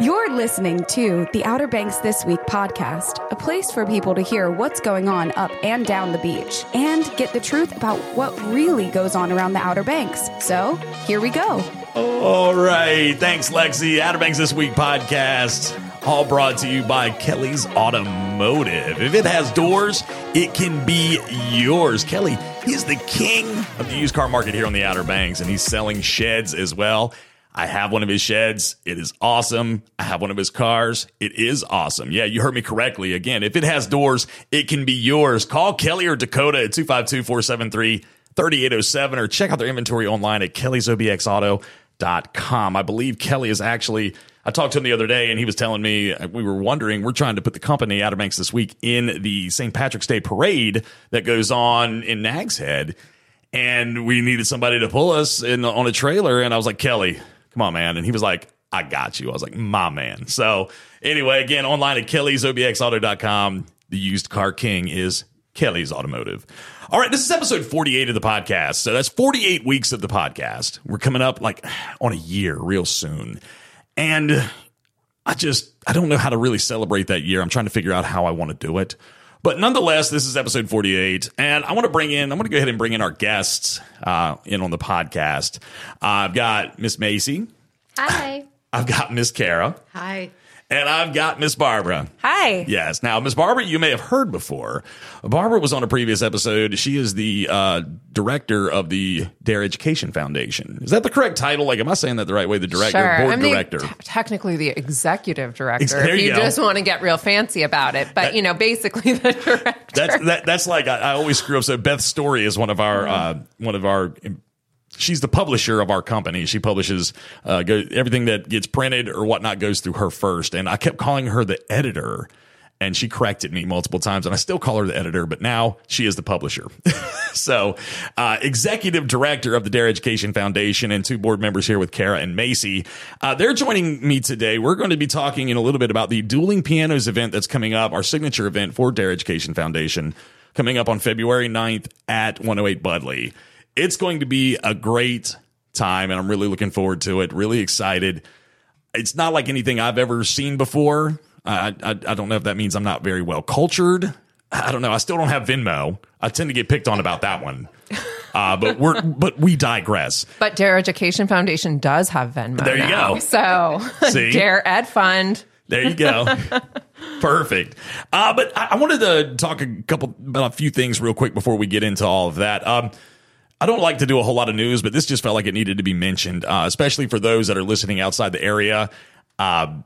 You're listening to the Outer Banks This Week podcast, a place for people to hear what's going on up and down the beach and get the truth about what really goes on around the Outer Banks. So, here we go. All right. Thanks, Lexi. Outer Banks This Week podcast, all brought to you by Kelly's Automotive. If it has doors, it can be yours. Kelly, he's the king of the used car market here on the Outer Banks, and he's selling sheds as well. I have one of his sheds. It is awesome. I have one of his cars. It is awesome. Yeah, you heard me correctly. Again, if it has doors, it can be yours. Call Kelly or Dakota at 252 473 3807 or check out their inventory online at kellysobxauto.com. I believe Kelly is actually, I talked to him the other day and he was telling me, uh, we were wondering, we're trying to put the company Outer Banks this week in the St. Patrick's Day parade that goes on in Nags Head. And we needed somebody to pull us in on a trailer. And I was like, Kelly, come on, man. And he was like, I got you. I was like, my man. So anyway, again, online at kellysobxauto.com. The used car king is Kelly's Automotive. All right, this is episode 48 of the podcast. So that's 48 weeks of the podcast. We're coming up like on a year real soon. And I just, I don't know how to really celebrate that year. I'm trying to figure out how I want to do it. But nonetheless, this is episode 48. And I want to bring in, I'm going to go ahead and bring in our guests uh, in on the podcast. Uh, I've got Miss Macey. Hi. I've got Miss Kara. Hi. And I've got Miss Barbara. Hi. Yes. Now, Miss Barbara, you may have heard before. Barbara was on a previous episode. She is the uh, director of the Dare Education Foundation. Is that the correct title? Like, am I saying that the right way? The director, Sure. board I'm the- director. t- technically the executive director. Ex- there if you you just want to get real fancy about it, but you know, basically the director. That's that, that's like I, I always screw up. So Beth Story is one of our uh, one of our. She's the publisher of our company. She publishes uh, go, everything that gets printed or whatnot goes through her first. And I kept calling her the editor, and she cracked at me multiple times. And I still call her the editor, but now she is the publisher. so, uh, executive director of the Dare Education Foundation, and two board members here with Kara and Macey. Uh, they're joining me today. We're going to be talking in a little bit about the Dueling Pianos event that's coming up, our signature event for Dare Education Foundation, coming up on February 9th at 108 Budleigh. It's going to be a great time, and I'm really looking forward to it. Really excited. It's not like anything I've ever seen before. I, I, I don't know if that means I'm not very well cultured. I don't know. I still don't have Venmo. I tend to get picked on about that one. Uh, but we're but we digress. But Dare Education Foundation does have Venmo. There you now. go. So See? Dare Ed Fund. There you go. Perfect. Uh, but I, I wanted to talk a couple about a few things real quick before we get into all of that. Um, I don't like to do a whole lot of news, but this just felt like it needed to be mentioned, uh, especially for those that are listening outside the area. Uh,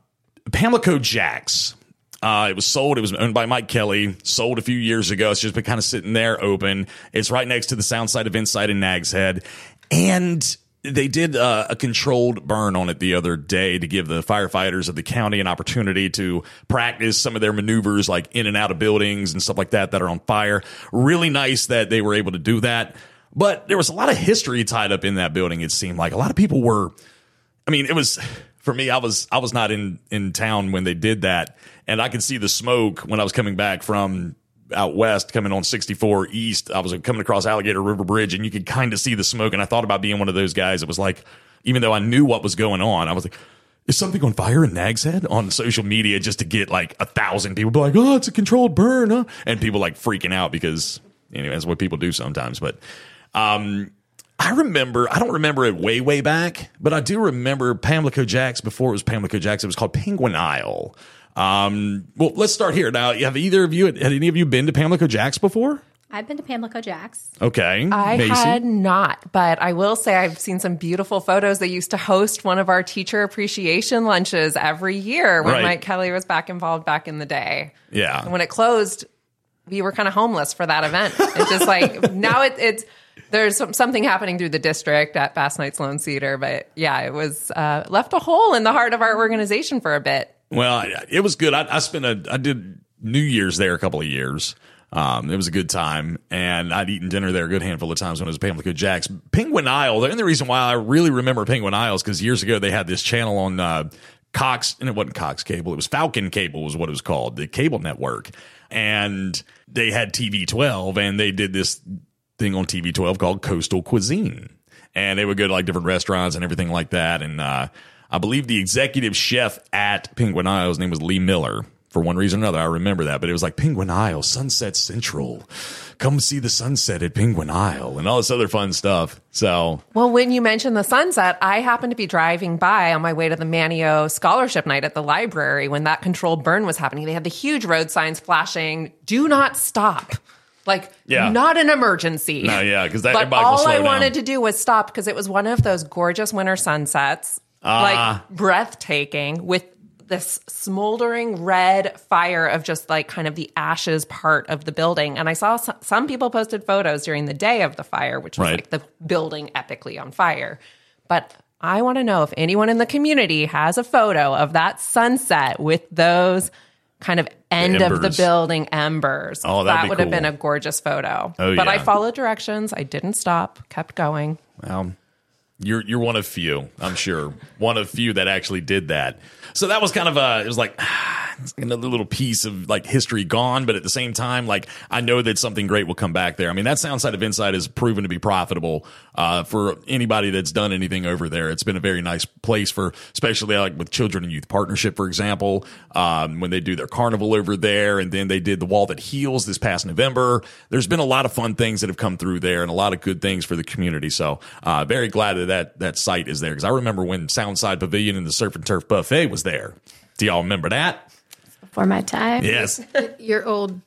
Pamlico Jacks. Uh, it was sold. It was owned by Mike Kelly. Sold a few years ago. It's just been kind of sitting there open. It's right next to the sound side of Inside in Nags Head. And they did uh, a controlled burn on it the other day to give the firefighters of the county an opportunity to practice some of their maneuvers, like in and out of buildings and stuff like that that are on fire. Really nice that they were able to do that. But there was a lot of history tied up in that building. It seemed like a lot of people were. I mean, it was for me. I was I was not in in town when they did that, and I could see the smoke when I was coming back from out west, coming on 64 east. I was coming across Alligator River Bridge, and you could kind of see the smoke. And I thought about being one of those guys. It was like, even though I knew what was going on, I was like. Is something on fire in Nag's Head on social media just to get like a thousand people be like, oh, it's a controlled burn, huh? And people like freaking out because, anyway, that's what people do sometimes. But um, I remember, I don't remember it way, way back, but I do remember Pamlico Jacks before it was Pamlico Jacks. It was called Penguin Isle. Um, well, let's start here. Now, have either of you, had any of you been to Pamlico Jacks before? I've been to Pamlico Jacks. Okay. I Macey? had not, but I will say I've seen some beautiful photos. They used to host one of our teacher appreciation lunches every year when Right. Mike Kelly was back involved back in the day. Yeah. And when it closed, we were kind of homeless for that event. It's just like now it, it's there's some, something happening through the district at Fast Nights Lone Cedar, but yeah, it was uh, left a hole in the heart of our organization for a bit. Well, it was good. I, I spent a, I did New Year's there a couple of years. Um, it was a good time, and I'd eaten dinner there a good handful of times when it was Pamlico Jacks. Penguin Isle, the only reason why I really remember Penguin Isle is because years ago they had this channel on uh, Cox, and it wasn't Cox Cable, it was Falcon Cable, was what it was called, the cable network. And they had TV 12, and they did this thing on TV 12 called Coastal Cuisine. And they would go to like different restaurants and everything like that. And, uh, I believe the executive chef at Penguin Isle, his name was Lee Miller. For one reason or another, I remember that, but it was like Penguin Isle, Sunset Central. Come see the sunset at Penguin Isle and all this other fun stuff. So, Well, when you mentioned the sunset, I happened to be driving by on my way to the Manteo Scholarship Night at the library when that controlled burn was happening. They had the huge road signs flashing, "Do not stop." Like, Yeah. not an emergency. No, yeah, 'cause that- But all I down. wanted to do was stop because it was one of those gorgeous winter sunsets, Ah. like breathtaking, with this smoldering red fire of just like kind of the ashes part of the building. And I saw some, some people posted photos during the day of the fire, which was Right. like the building epically on fire. But I want to know if anyone in the community has a photo of that sunset with those kind of end of the building embers. Oh, that would have been a gorgeous photo. Oh, but I followed directions. I didn't stop, kept going. Well, you're you're one of few, I'm sure. One of few that actually did that. So that was kind of a it was like it's another little piece of like history gone, but at the same time, like I know that something great will come back there. I mean, that Soundside Event Site has proven to be profitable uh, for anybody that's done anything over there. It's been a very nice place for, especially like with Children and Youth Partnership, for example, um, when they do their carnival over there, and then they did the Wall That Heals this past November. There's been a lot of fun things that have come through there, and a lot of good things for the community. So, uh, very glad that that, that site is there because I remember when Soundside Pavilion and the Surf and Turf Buffet was there. Do y'all remember that? For my time. Yes. You're old.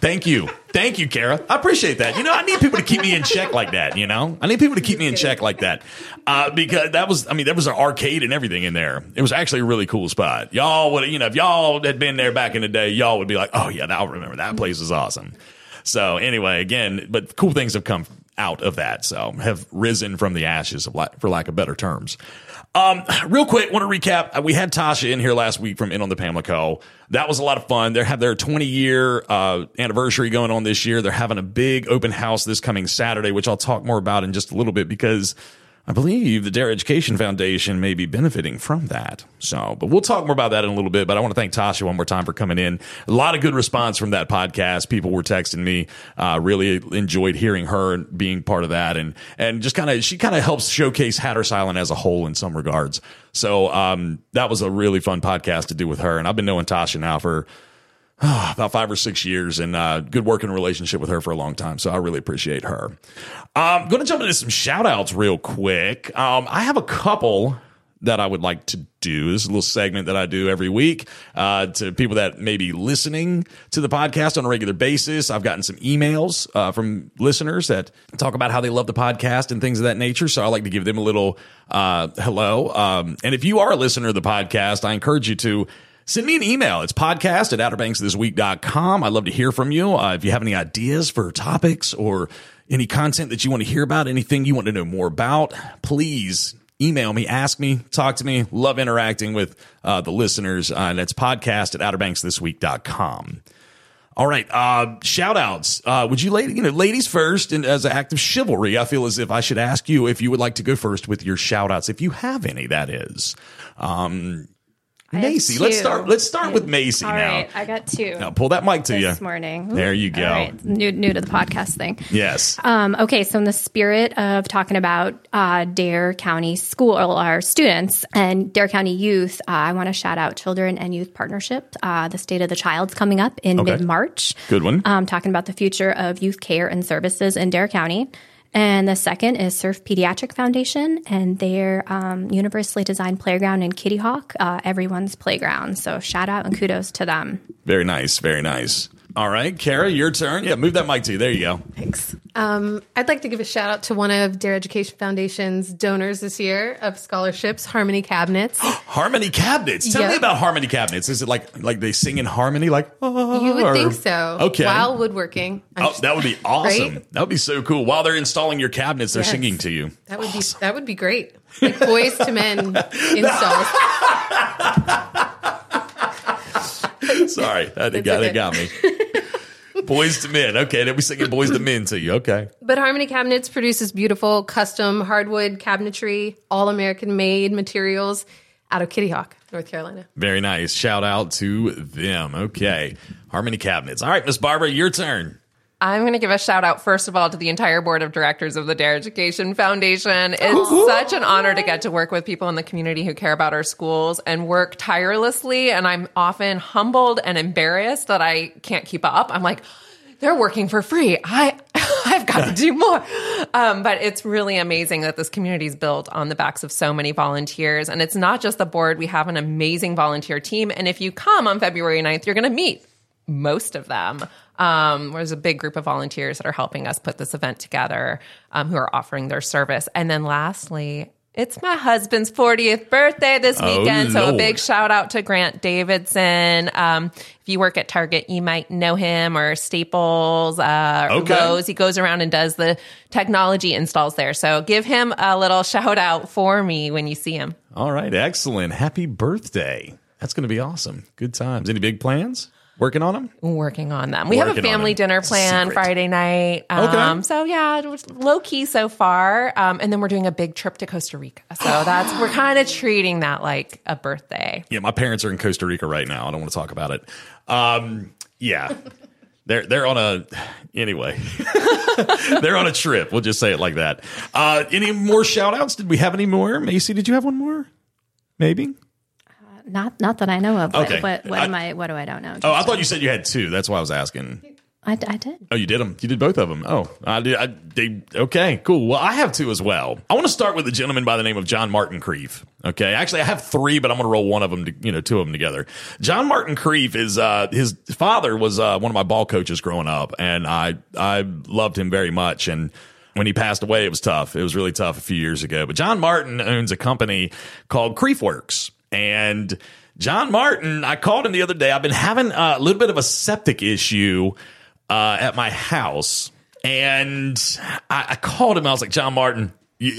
Thank you. Thank you, Kara. I appreciate that. You know, I need people to keep me in check like that, you know? I need people to keep me in check like that. Uh, because that was, I mean, there was an arcade and everything in there. It was actually a really cool spot. Y'all would, you know, if y'all had been there back in the day, y'all would be like, oh, yeah, now I remember that place was awesome. So, anyway, again, but cool things have come out of that. So, have risen from the ashes, of for lack of better terms. Um, real quick, want to recap. Uh, We had Tasha in here last week from Inn on the Pamlico. That was a lot of fun. They have their 20 year uh, anniversary going on this year. They're having a big open house this coming Saturday, which I'll talk more about in just a little bit because I believe the Dare Education Foundation may be benefiting from that. So, but we'll talk more about that in a little bit. But I want to thank Tasha one more time for coming in. A lot of good response from that podcast. People were texting me. Uh, really enjoyed hearing her and being part of that, and and just kind of she kind of helps showcase Hatteras Island as a whole in some regards. So um, that was a really fun podcast to do with her. And I've been knowing Tasha now for about five or six years and uh, good working relationship with her for a long time. So I really appreciate her. I'm going to jump into some shout outs real quick. Um, I have a couple that I would like to do. This is a little segment that I do every week uh, to people that may be listening to the podcast on a regular basis. I've gotten some emails uh, from listeners that talk about how they love the podcast and things of that nature. So I like to give them a little uh, hello. Um, and if you are a listener of the podcast, I encourage you to Send me an email. It's podcast at outerbanksthisweek.com. I'd love to hear from you. Uh, if you have any ideas for topics or any content that you want to hear about, anything you want to know more about, please email me, ask me, talk to me. Love interacting with uh, the listeners. Uh, and that's podcast at outerbanksthisweek.com. All right. Uh, shout outs. Uh, would you, lady, you know, ladies first, and as an act of chivalry, I feel as if I should ask you if you would like to go first with your shout outs, if you have any, that is. Um, Macey, let's start. Let's start with Macey All now. right, I got two. Now pull that mic to you. this morning. There you go. Right, new new to the podcast thing. Yes. Um, okay, so in the spirit of talking about uh, Dare County School or our students and Dare County Youth, uh, I want to shout out Children and Youth Partnership. Uh, the State of the Child's coming up in Okay. mid March. Good one. Um, talking about the future of youth care and services in Dare County. And the second is Surf Pediatric Foundation and their um, universally designed playground in Kitty Hawk, uh, everyone's playground. So shout out and kudos to them. very nice. Very nice. All right, Kara, your turn. Yeah, move that mic to you. There you go. Thanks. Um, I'd like to give a shout out to one of Dare Education Foundation's donors this year of scholarships, Harmony Cabinets. Harmony cabinets. Tell me about harmony cabinets. Is it like like they sing in harmony? Like oh, You would or- think so. Okay. While woodworking. I'm Oh, just- that would be awesome. Right? That would be so cool. While they're installing your cabinets, they're Yes. singing to you. That would be that would be great. Like Boyz II Men installs. Sorry, that, got, okay. that got me. Boyz II Men. Okay, they'll be singing Boyz II Men to you. Okay. But Harmony Cabinets produces beautiful custom hardwood cabinetry, all American made materials out of Kitty Hawk, North Carolina. Very nice. Shout out to them. Okay. Harmony cabinets. All right, Miss Barbara, your turn. I'm going to give a shout out, first of all, to the entire board of directors of the Dare Education Foundation. It's such an honor to get to work with people in the community who care about our schools and work tirelessly. And I'm often humbled and embarrassed that I can't keep up. I'm like, they're working for free. I, I've got to do more. Um, but it's really amazing that this community is built on the backs of so many volunteers. And it's not just the board. We have an amazing volunteer team. And if you come on February 9th, you're going to meet most of them. Um, there's a big group of volunteers that are helping us put this event together um, who are offering their service. And then lastly, it's my husband's 40th birthday this Oh, weekend. so a big shout out to Grant Davidson. Um, if you work at Target, you might know him or Staples, uh, Okay. Lowe's. He goes around and does the technology installs there. So give him a little shout out for me when you see him. All right, excellent. Happy birthday. That's going to be awesome. Good times. Any big plans? Working on them? working on them. We have a family dinner plan secret. Friday night. Okay. Um, so yeah, it low key so far. Um, and then we're doing a big trip to Costa Rica. So that's we're kind of treating that like a birthday. Yeah, my parents are in Costa Rica right now. I don't want to talk about it. Um, yeah. They're they're on a anyway. they're on a trip. We'll just say it like that. Uh, any more shout outs? Did we have any more? Macey, did you have one more? Maybe. Not not that I know of. What, Okay. what, what I- am I? What do I don't know? Oh, I thought you said you had two. That's why I was asking. I, I did. Oh, you did them. You did both of them. Oh, I did. I, they, okay, cool. Well, I have two as well. I want to start with a gentleman by the name of John Martin Creef. Okay, actually, I have three, but I'm going to roll one of them. To, you know, two of them together. John Martin Creef is uh, his father was uh, one of my ball coaches growing up, and I I loved him very much. And when he passed away, it was tough. It was really tough a few years ago. But John Martin owns a company called Creef Works, and John Martin, I called him the other day. I've been having a little bit of a septic issue uh, at my house, and I, I called him. I was like, John Martin,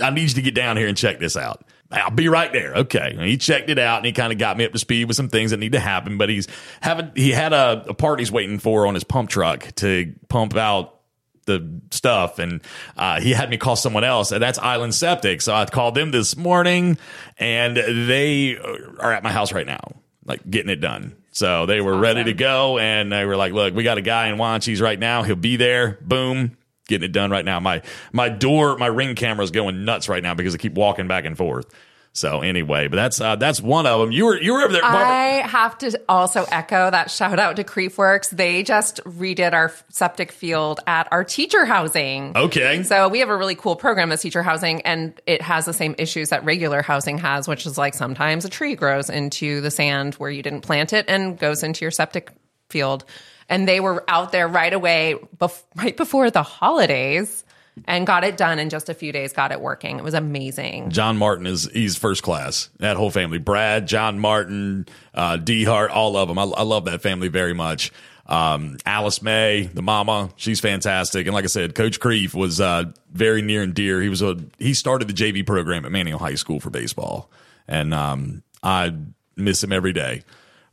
I need you to get down here and check this out. I'll be right there. Okay. And he checked it out and he kind of got me up to speed with some things that need to happen. But he's having he had a, a part he's waiting for on his pump truck to pump out the stuff and uh, he had me call someone else and that's island septic. So i called them this morning and they are at my house right now like getting it done. So they were ready to go and they were like look we got a guy in Wanchese right now. He'll be there. Boom. Getting it done right now. My my door my ring camera is going nuts right now because i keep walking back and forth so anyway but that's uh, that's one of them you were you were over there Barbara. I have to also echo that shout out to Creefworks. They just redid our septic field at our teacher housing. okay So we have a really cool program as teacher housing, and it has the same issues that regular housing has, which is like sometimes a tree grows into the sand where you didn't plant it and goes into your septic field. And they were out there right away, bef- right before the holidays, and got it done in just a few days. Got it working. It was amazing. John Martin is he's first class. That whole family, Brad, John Martin, uh, D Hart, all of them. I, I love that family very much. Um, Alice May, the mama, she's fantastic. And like I said, Coach Creef was uh, very near and dear. He was a he started the JV program at Manteo High School for baseball, and um, I miss him every day.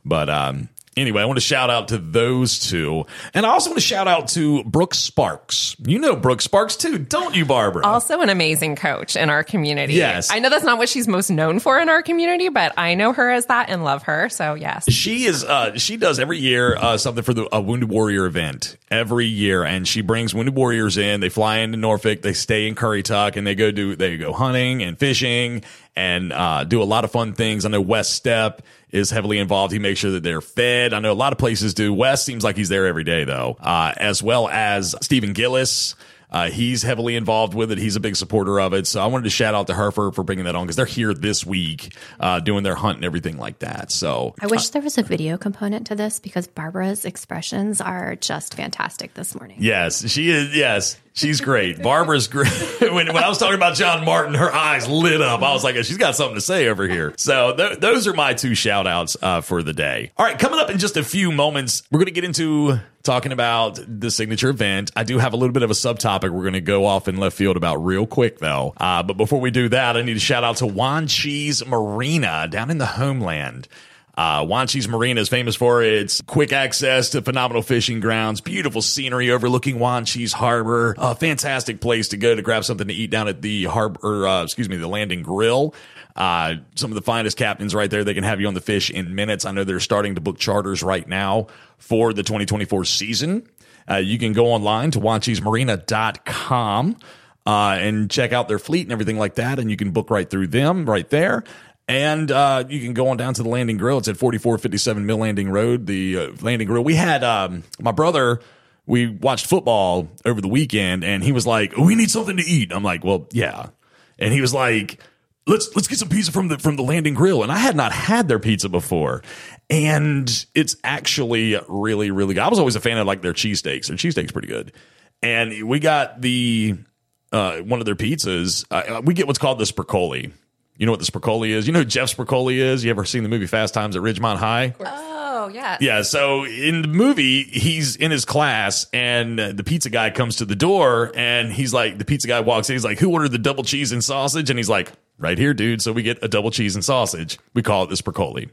But um, anyway, I want to shout out to those two, and I also want to shout out to Brooke Sparks. You know Brooke Sparks too, don't you, Barbara? Also, an amazing coach in our community. Yes. I know that's not what she's most known for in our community, but I know her as that and love her. So, yes. she is uh she does every year uh something for the a wounded warrior event every year and she brings wounded warriors in they fly into norfolk they stay in currituck and they go do they go hunting and fishing and uh do a lot of fun things i know west step is heavily involved. He makes sure that they're fed. I know a lot of places do. West seems like he's there every day though uh as well as stephen gillis uh, he's heavily involved with it. He's a big supporter of it. So I wanted to shout out to her for, for bringing that on because they're here this week, uh, doing their hunt and everything like that. So I wish there was a video component to this because Barbara's expressions are just fantastic this morning. Yes, she is. Yes, she's great. Barbara's great. when, when I was talking about John Martin, her eyes lit up. I was like, she's got something to say over here. So th- those are my two shout outs uh, for the day. All right, coming up in just a few moments, we're going to get into talking about the signature event. I do have a little bit of a subtopic we're going to go off in left field about real quick, though. Uh, but before we do that, I need to shout out to Wanchese Marina down in the homeland. Uh, Wanchese Marina is famous for its quick access to phenomenal fishing grounds, beautiful scenery overlooking Wanchese Harbor, a fantastic place to go to grab something to eat down at the harbor, uh, excuse me, the landing grill. Uh, some of the finest captains right there. They can have you on the fish in minutes. I know they're starting to book charters right now for the 2024 season. Uh, you can go online to wanchesemarina.com uh, and check out their fleet and everything like that. And you can book right through them right there. And uh, you can go on down to the Landing Grill. It's at 4457 Mill Landing Road, the uh, Landing Grill. We had um, my brother, we watched football over the weekend, and he was like, We need something to eat. I'm like, Well, yeah. And he was like, Let's let's get some pizza from the from the Landing Grill. And I had not had their pizza before. And it's actually really, really good. I was always a fan of like their cheesesteaks. Their cheesesteaks pretty good. And we got the uh, one of their pizzas. Uh, we get what's called the Spercoli. You know what the Spercoli is? You know who Jeff Spercoli is? You ever seen the movie Fast Times at Ridgemont High? Oh, yeah. Yeah, so in the movie, he's in his class, and the pizza guy comes to the door, and he's like, the pizza guy walks in, he's like, "Who ordered the double cheese and sausage?" And he's like, "Right here, dude." So we get a double cheese and sausage. We call it the Spercoli,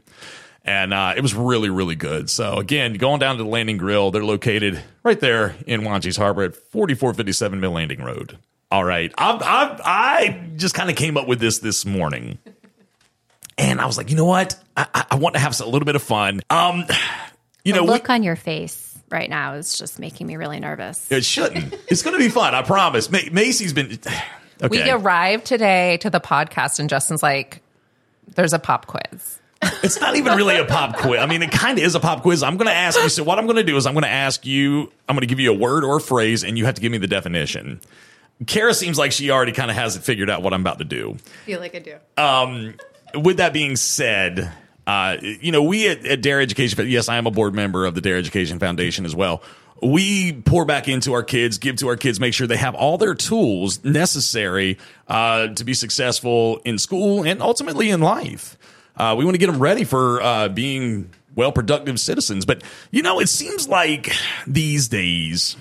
and uh, it was really, really good. So again, going down to the Landing Grill, they're located right there in Wanchese Harbor at forty four fifty seven Mill Landing Road. All right, I, I, I just kind of came up with this this morning. And I was like, you know what? I, I- I want to have a little bit of fun. Um, you The know, we- look on your face right now is just making me really nervous. It shouldn't. It's going to be fun. I promise. Ma- Macey's been. Okay. We arrived today to the podcast, and Justin's like, there's a pop quiz. It's not even really a pop quiz. I mean, it kind of is a pop quiz. I'm going to ask you. So, what I'm going to do is I'm going to ask you, I'm going to give you a word or a phrase, and you have to give me the definition. Kara seems like she already kind of has it figured out what I'm about to do. I feel like I do. Um, with that being said, uh, you know, we at, at Dare Education, yes, I am a board member of the Dare Education Foundation as well. We pour back into our kids, give to our kids, make sure they have all their tools necessary uh, to be successful in school and ultimately in life. Uh, we want to get them ready for uh, being well productive citizens. But, you know, it seems like these days,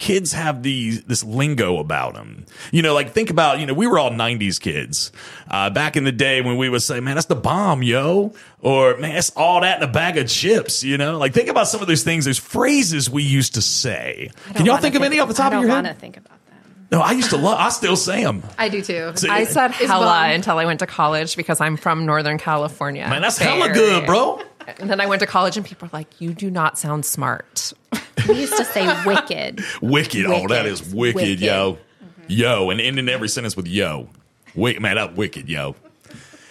kids have these this lingo about them. You know, like think about you know we were all '90s kids uh, back in the day when we would say, "Man, that's the bomb, yo," or "Man, that's all that in a bag of chips." You know, like think about some of those things, those phrases we used to say. Can y'all think of any off the top I of don't your want to head? think about that. No, I used to love. I still say them. I do too. See, I said hella bomb. until I went to college because I'm from Northern California. Man, that's Bay hella Area. good, bro. And then I went to college, and people are like, "You do not sound smart." We used to say wicked. Wicked. Oh, that is Wicked. is wicked, Wicked. yo. Yo, and ending every sentence with yo. Wait, man, that wicked, yo.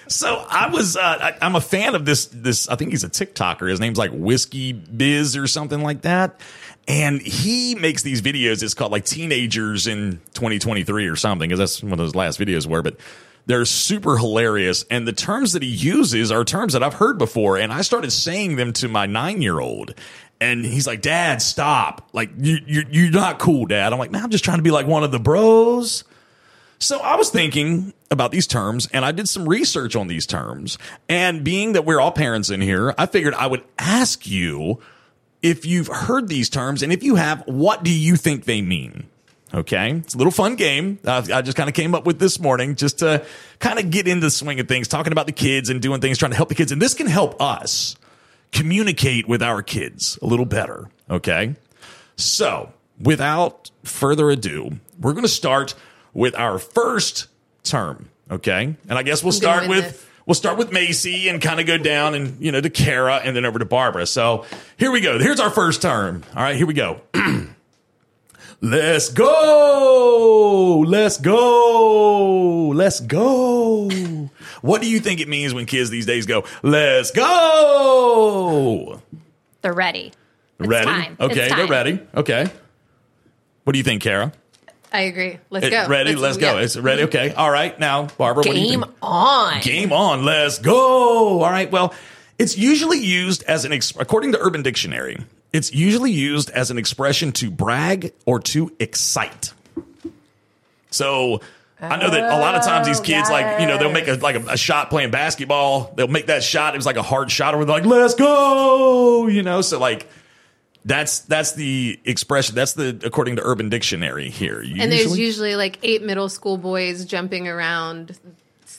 So I was, uh, I, I'm a fan of this. This, I think he's a TikToker. His name's like Whiskey Biz or something like that. And he makes these videos. It's called like Teenagers in 2023 or something, because that's what those last videos were. But they're super hilarious. And the terms that he uses are terms that I've heard before. And I started saying them to my nine year old. And he's like, Dad, stop. Like, you, you, you're not cool, Dad. I'm like, man, I'm just trying to be like one of the bros. So I was thinking about these terms and I did some research on these terms. And being that we're all parents in here, I figured I would ask you if you've heard these terms and if you have, what do you think they mean? Okay. It's a little fun game. Uh, I just kind of came up with this morning just to kind of get into the swing of things, talking about the kids and doing things, trying to help the kids. And this can help us communicate with our kids a little better. Okay. So without further ado, we're going to start with our first term. Okay. And I guess we'll start with. this. We'll start with Macey and kind of go down and, you know, to Kara and then over to Barbara. So here we go. Here's our first term. All right, here we go. Let's go. Let's go. Let's go. What do you think it means when kids these days go, let's go? They're ready. It's ready? time. It's Okay, they're ready. Okay. What do you think, Kara? I agree. Let's It- go. Ready? Let's, go. yeah. It's ready. Okay. All right. Now, Barbara, what do you Game think? on. Game on. Let's go. All right. Well, it's usually used as an, ex- according to Urban Dictionary, it's usually used as an expression to brag or to excite. So I know that a lot of times these oh, kids, like, you know, they'll make a, like a, a shot playing basketball. They'll make that shot. It was like a hard shot or they're like, let's go, you know? So like, that's, that's the expression. That's the, according to Urban Dictionary here. And there's usually like eight middle school boys jumping around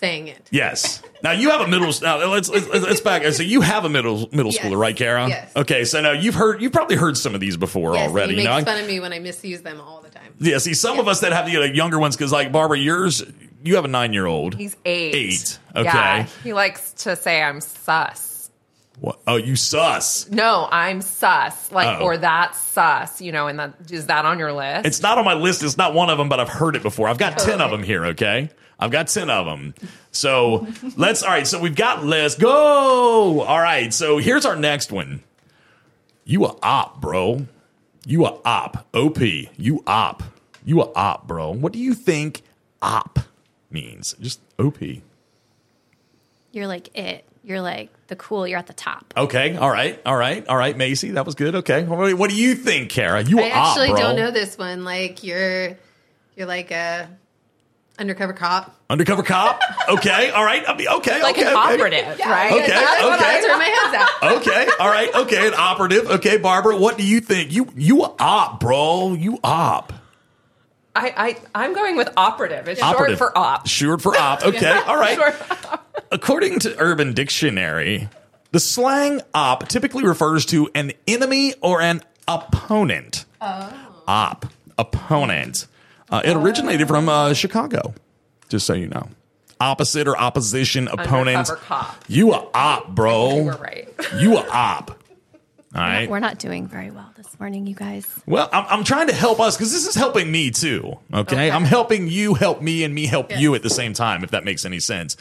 saying it. Yes. Now you have a middle. Now let's let's, let's back. So you have a middle middle Yes. schooler, right, Kara? Yes. Okay. So now you've heard you've probably heard some of these before Yes, already. he you makes know? fun of me when I misuse them all the time. yeah. See, some of us that have the uh, younger ones, because like Barbara, yours, you have a nine year old. He's eight. Eight. Okay. Yeah, he likes to say I'm sus. What? Oh, you sus. No, I'm sus. Like, Oh. or that's sus. You know, and that is that on your list? It's not on my list. It's not one of them, but I've heard it before. I've got 10 of them here, okay? I've got 10 of them. So let's, all right, so we've got list. Go! All right, so here's our next one. You a op, bro. You a op. OP. You op. You a op, bro. What do you think op means? Just OP. You're like it. You're like the cool. You're at the top. Okay, all right, all right, all right, Macey. That was good. Okay. What what do you think, Kara? You a I op, actually bro. don't know this one. Like you're, you're like a undercover cop. Undercover cop? Okay, all right. I mean, okay, like okay, an okay. operative, right? Okay, That's what I okay. turn my hands out. okay, all right, okay, an operative. Okay, Barbara, what do you think? You you op, bro. You op. I, I I'm going with operative. It's Operative. short for op. Short for op. Okay, all right. According to Urban Dictionary, the slang op typically refers to an enemy or an opponent. Oh. Op, opponent. Uh, it originated from uh, Chicago, just so you know. Opposite or opposition opponent. Undercover cop. You a op, bro. We're right. You a op. All right. We're not doing very well this morning, you guys. Well, I'm, I'm trying to help us because this is helping me too. Okay? I'm helping you help me and me help you at the same time, if that makes any sense.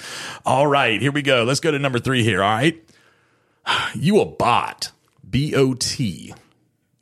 All right, here we go. Let's go to number three here. All right. You a bot. B O T.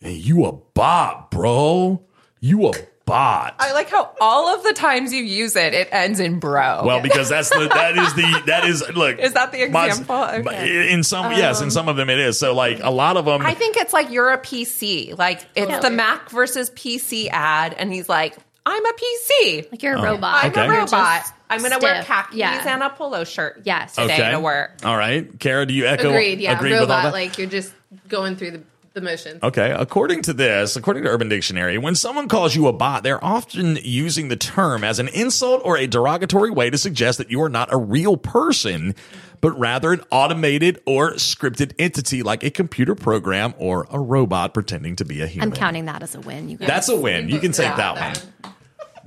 Hey, You a bot, bro. You a bot. I like how all of the times you use it, it ends in bro. well, because that's the that is the that is look. Is that the example? my- Okay. In some, yes, in um, some of them it is. So, like a lot of them, I think it's like you're a PC. Like it's Yeah. the Mac versus PC ad, and he's like, I'm a PC. Like you're a oh. robot. I'm Okay. a robot. I'm going to wear stiff. khakis Yeah. and a polo shirt. Yes. today okay. to work. All right, Kara, do you echo? Agreed. Yeah, agree with all robot. that? Like you're just going through the, the motions. Okay, according to this, according to Urban Dictionary, when someone calls you a bot, they're often using the term as an insult or a derogatory way to suggest that you are not a real person, but rather an automated or scripted entity like a computer program or a robot pretending to be a human. I'm counting that as a win, you guys. That's a win. You can take Yeah, that that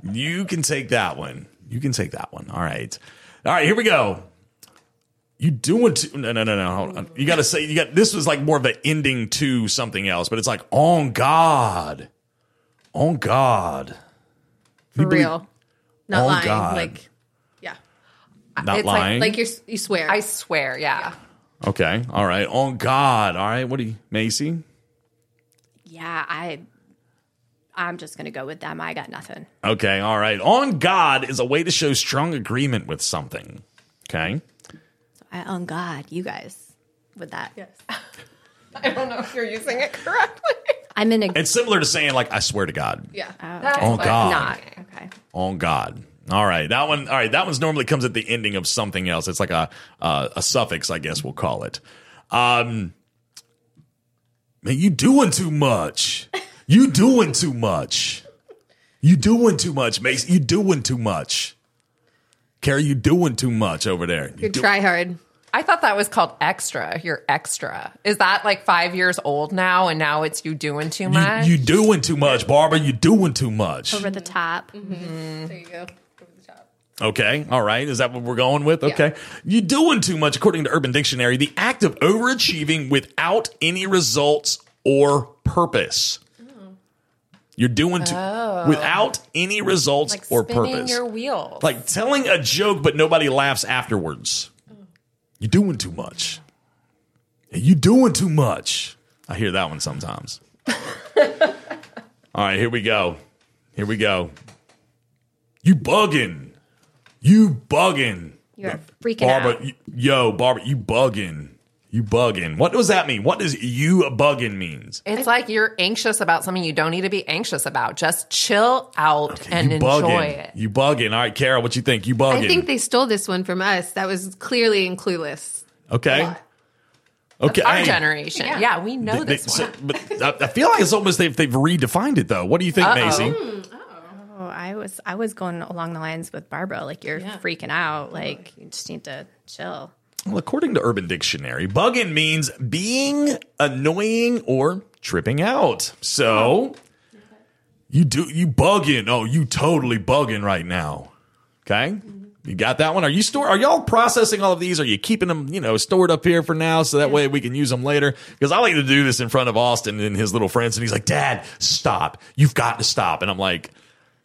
one. You can take that one. You can take that one. All right. All right, here we go. You doing to, no no no no hold on. You got to say you got this was like more of an ending to something else, but it's like on God, on God, For You believe- real. Not lying. God. Like, yeah. not It's like- lying. Like you're, you swear. I swear, yeah. okay, all right, on God. All right, what do you, Macey? yeah, I. I'm just gonna go with them. I got nothing. Okay, all right. On God is a way to show strong agreement with something. Okay. I on God, you guys, with that. yes. I don't know if you're using it correctly. I'm in a. It's similar to saying like I swear to God. Yeah. That's Oh, what- God. not okay. On God. All right, that one. All right, that one's normally comes at the ending of something else. It's like a uh, a suffix, I guess we'll call it. Um, man, you doing too much. You doing too much. You doing too much, Mason. You doing too much. Carrie, you doing too much over there. You You're do- try hard. I thought that was called extra. You're extra. Is that like five years old now, and now it's you doing too much? you, you doing too much, Barbara. You doing too much. Over the top. Mm-hmm. There you go. Over the top. Okay. All right. Is that what we're going with? Okay. You doing too much, according to Urban Dictionary. The act of overachieving without any results or purpose. You're doing too oh. without any results like or spinning purpose. your wheels. like telling a joke, but nobody laughs afterwards. You're doing too much. You're doing too much. I hear that one sometimes. All right, here we go. Here we go. You bugging. You bugging. You're freaking Barbara, out. you- yo, Barbara, you bugging. You bugging. What does that mean? What does you bugging means? it's like you're anxious about something you don't need to be anxious about. Just chill out and you enjoy bugging. it. You bugging. All right, Kara, what you think? You bugging. I think they stole this one from us. That was clearly in Clueless. okay. lot. Okay. Our hey, generation. Yeah, we know they- this so- one. but I, I feel like it's almost they've they've redefined it though. What do you think, Macey? Oh, I was I was going along the lines with Barbara. Like you're freaking out. Like you just need to chill. Well, according to Urban Dictionary, bugging means being annoying or tripping out. So you do you bugging. Oh, you totally bugging right now. Okay? You got that one? Are you store? Are y'all processing all of these? Are you keeping them, you know, stored up here for now so that way we can use them later? Because I like to do this in front of Austin and his little friends, and he's like, "Dad, stop! You've got to stop!" And I'm like,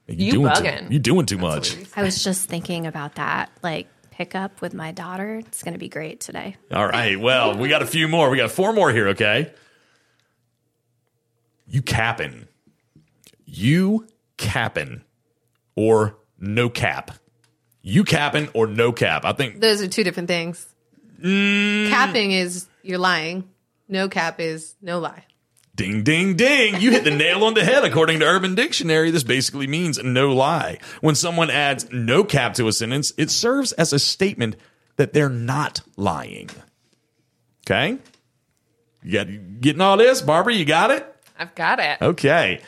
"You, You doing bugging. too, you doing too much?" I was just thinking about that, like pickup with my daughter. It's going to be great today. All right. Well, we got a few more. We got four more here. Okay. You capping. You capping, or no cap. You capping or no cap. I think Those are two different things. Mm. Capping is you're lying. No cap is no lie. Ding, ding, ding. You hit the nail on the head. According to Urban Dictionary, this basically means no lie. When someone adds no cap to a sentence, it serves as a statement that they're not lying. Okay? You got getting all this? Barbara, you got it? I've got it. Okay.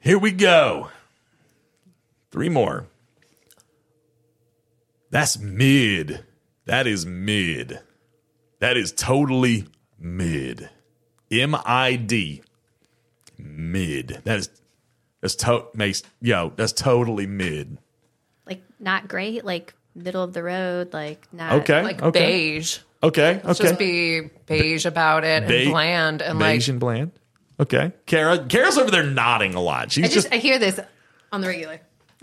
Here we go. Three more. That's mid. That is mid. That is totally mid. M I D. Mid. That is that's to makes yo, that's totally mid. Like not great, like middle of the road, like not Okay. Like okay. beige. Okay. Okay. Just be beige about it and bland and beige like and bland. Okay. Kara Kara's over there nodding a lot. She's I just, just I hear this on the regular.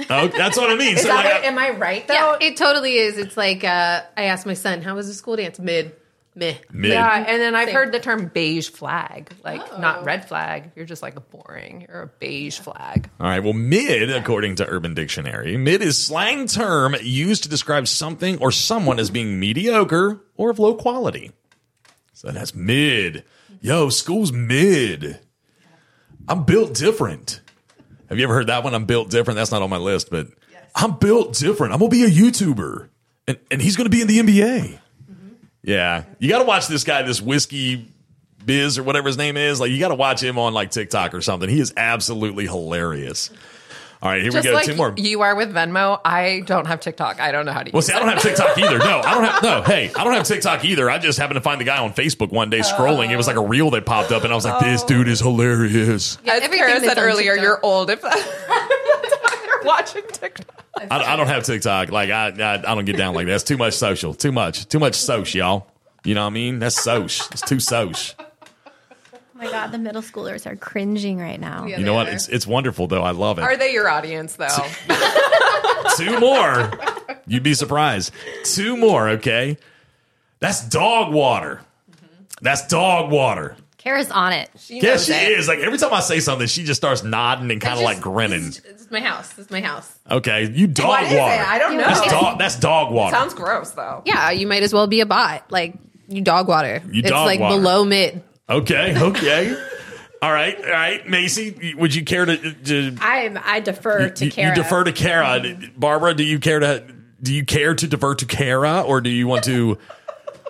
oh, that's what I mean. Is So, that like, it? Am I right though? Yeah, it totally is. It's like uh, I asked my son, "How was the school dance?" Mid, meh. mid. Yeah, and then I've Same. heard the term beige flag, like Oh. not red flag. You're just like a boring. You're a beige flag. All right. Well, mid, according to Urban Dictionary, mid is slang term used to describe something or someone as being mediocre or of low quality. So that's mid. Yo, school's mid. I'm built different. Have you ever heard that one? I'm built different. That's not on my list, but I'm built different. I'm gonna be a YouTuber, and and he's gonna be in the NBA. Yeah, you got to watch this guy, this whiskey biz or whatever his name is. Like you got to watch him on like TikTok or something. He is absolutely hilarious. All right, here Just we go. like Two more. you are with Venmo, I don't have TikTok. I don't know how to Well, use see, it. I don't have TikTok either. No, I don't have. No, hey, I don't have TikTok either. I just happened to find the guy on Facebook one day scrolling. It was like a reel that popped up, and I was like, "This dude is hilarious." Yeah, As everything Kara said earlier, TikTok. you're old. If you're watching TikTok. I, I don't have TikTok. Like I, I, I don't get down like that. It's too much social. Too much. Too much soch, y'all. You know what I mean? That's soch. It's too soch. Oh my god, the middle schoolers are cringing right now. Yeah, You know what? are. It's it's wonderful though. I love it. Are they your audience though? Two more. You'd be surprised. Two more, okay? That's dog water. That's dog water. Kara's on it. She Yeah, she it. is. Like every time I say something, she just starts nodding and kind of like grinning. This is, this is my house. This is my house. Okay, you dog What is water. it? I don't know. That's dog. That's dog water. Sounds gross though. Yeah, you might as well be a bot. Like you dog water. You it's dog like water. below mid. okay, okay. all right, all right. Macey, would you care to? to I I defer to you, Kara. you defer to Kara. Mm-hmm. Barbara, do you care to? Do you care to defer to Kara, or do you want to?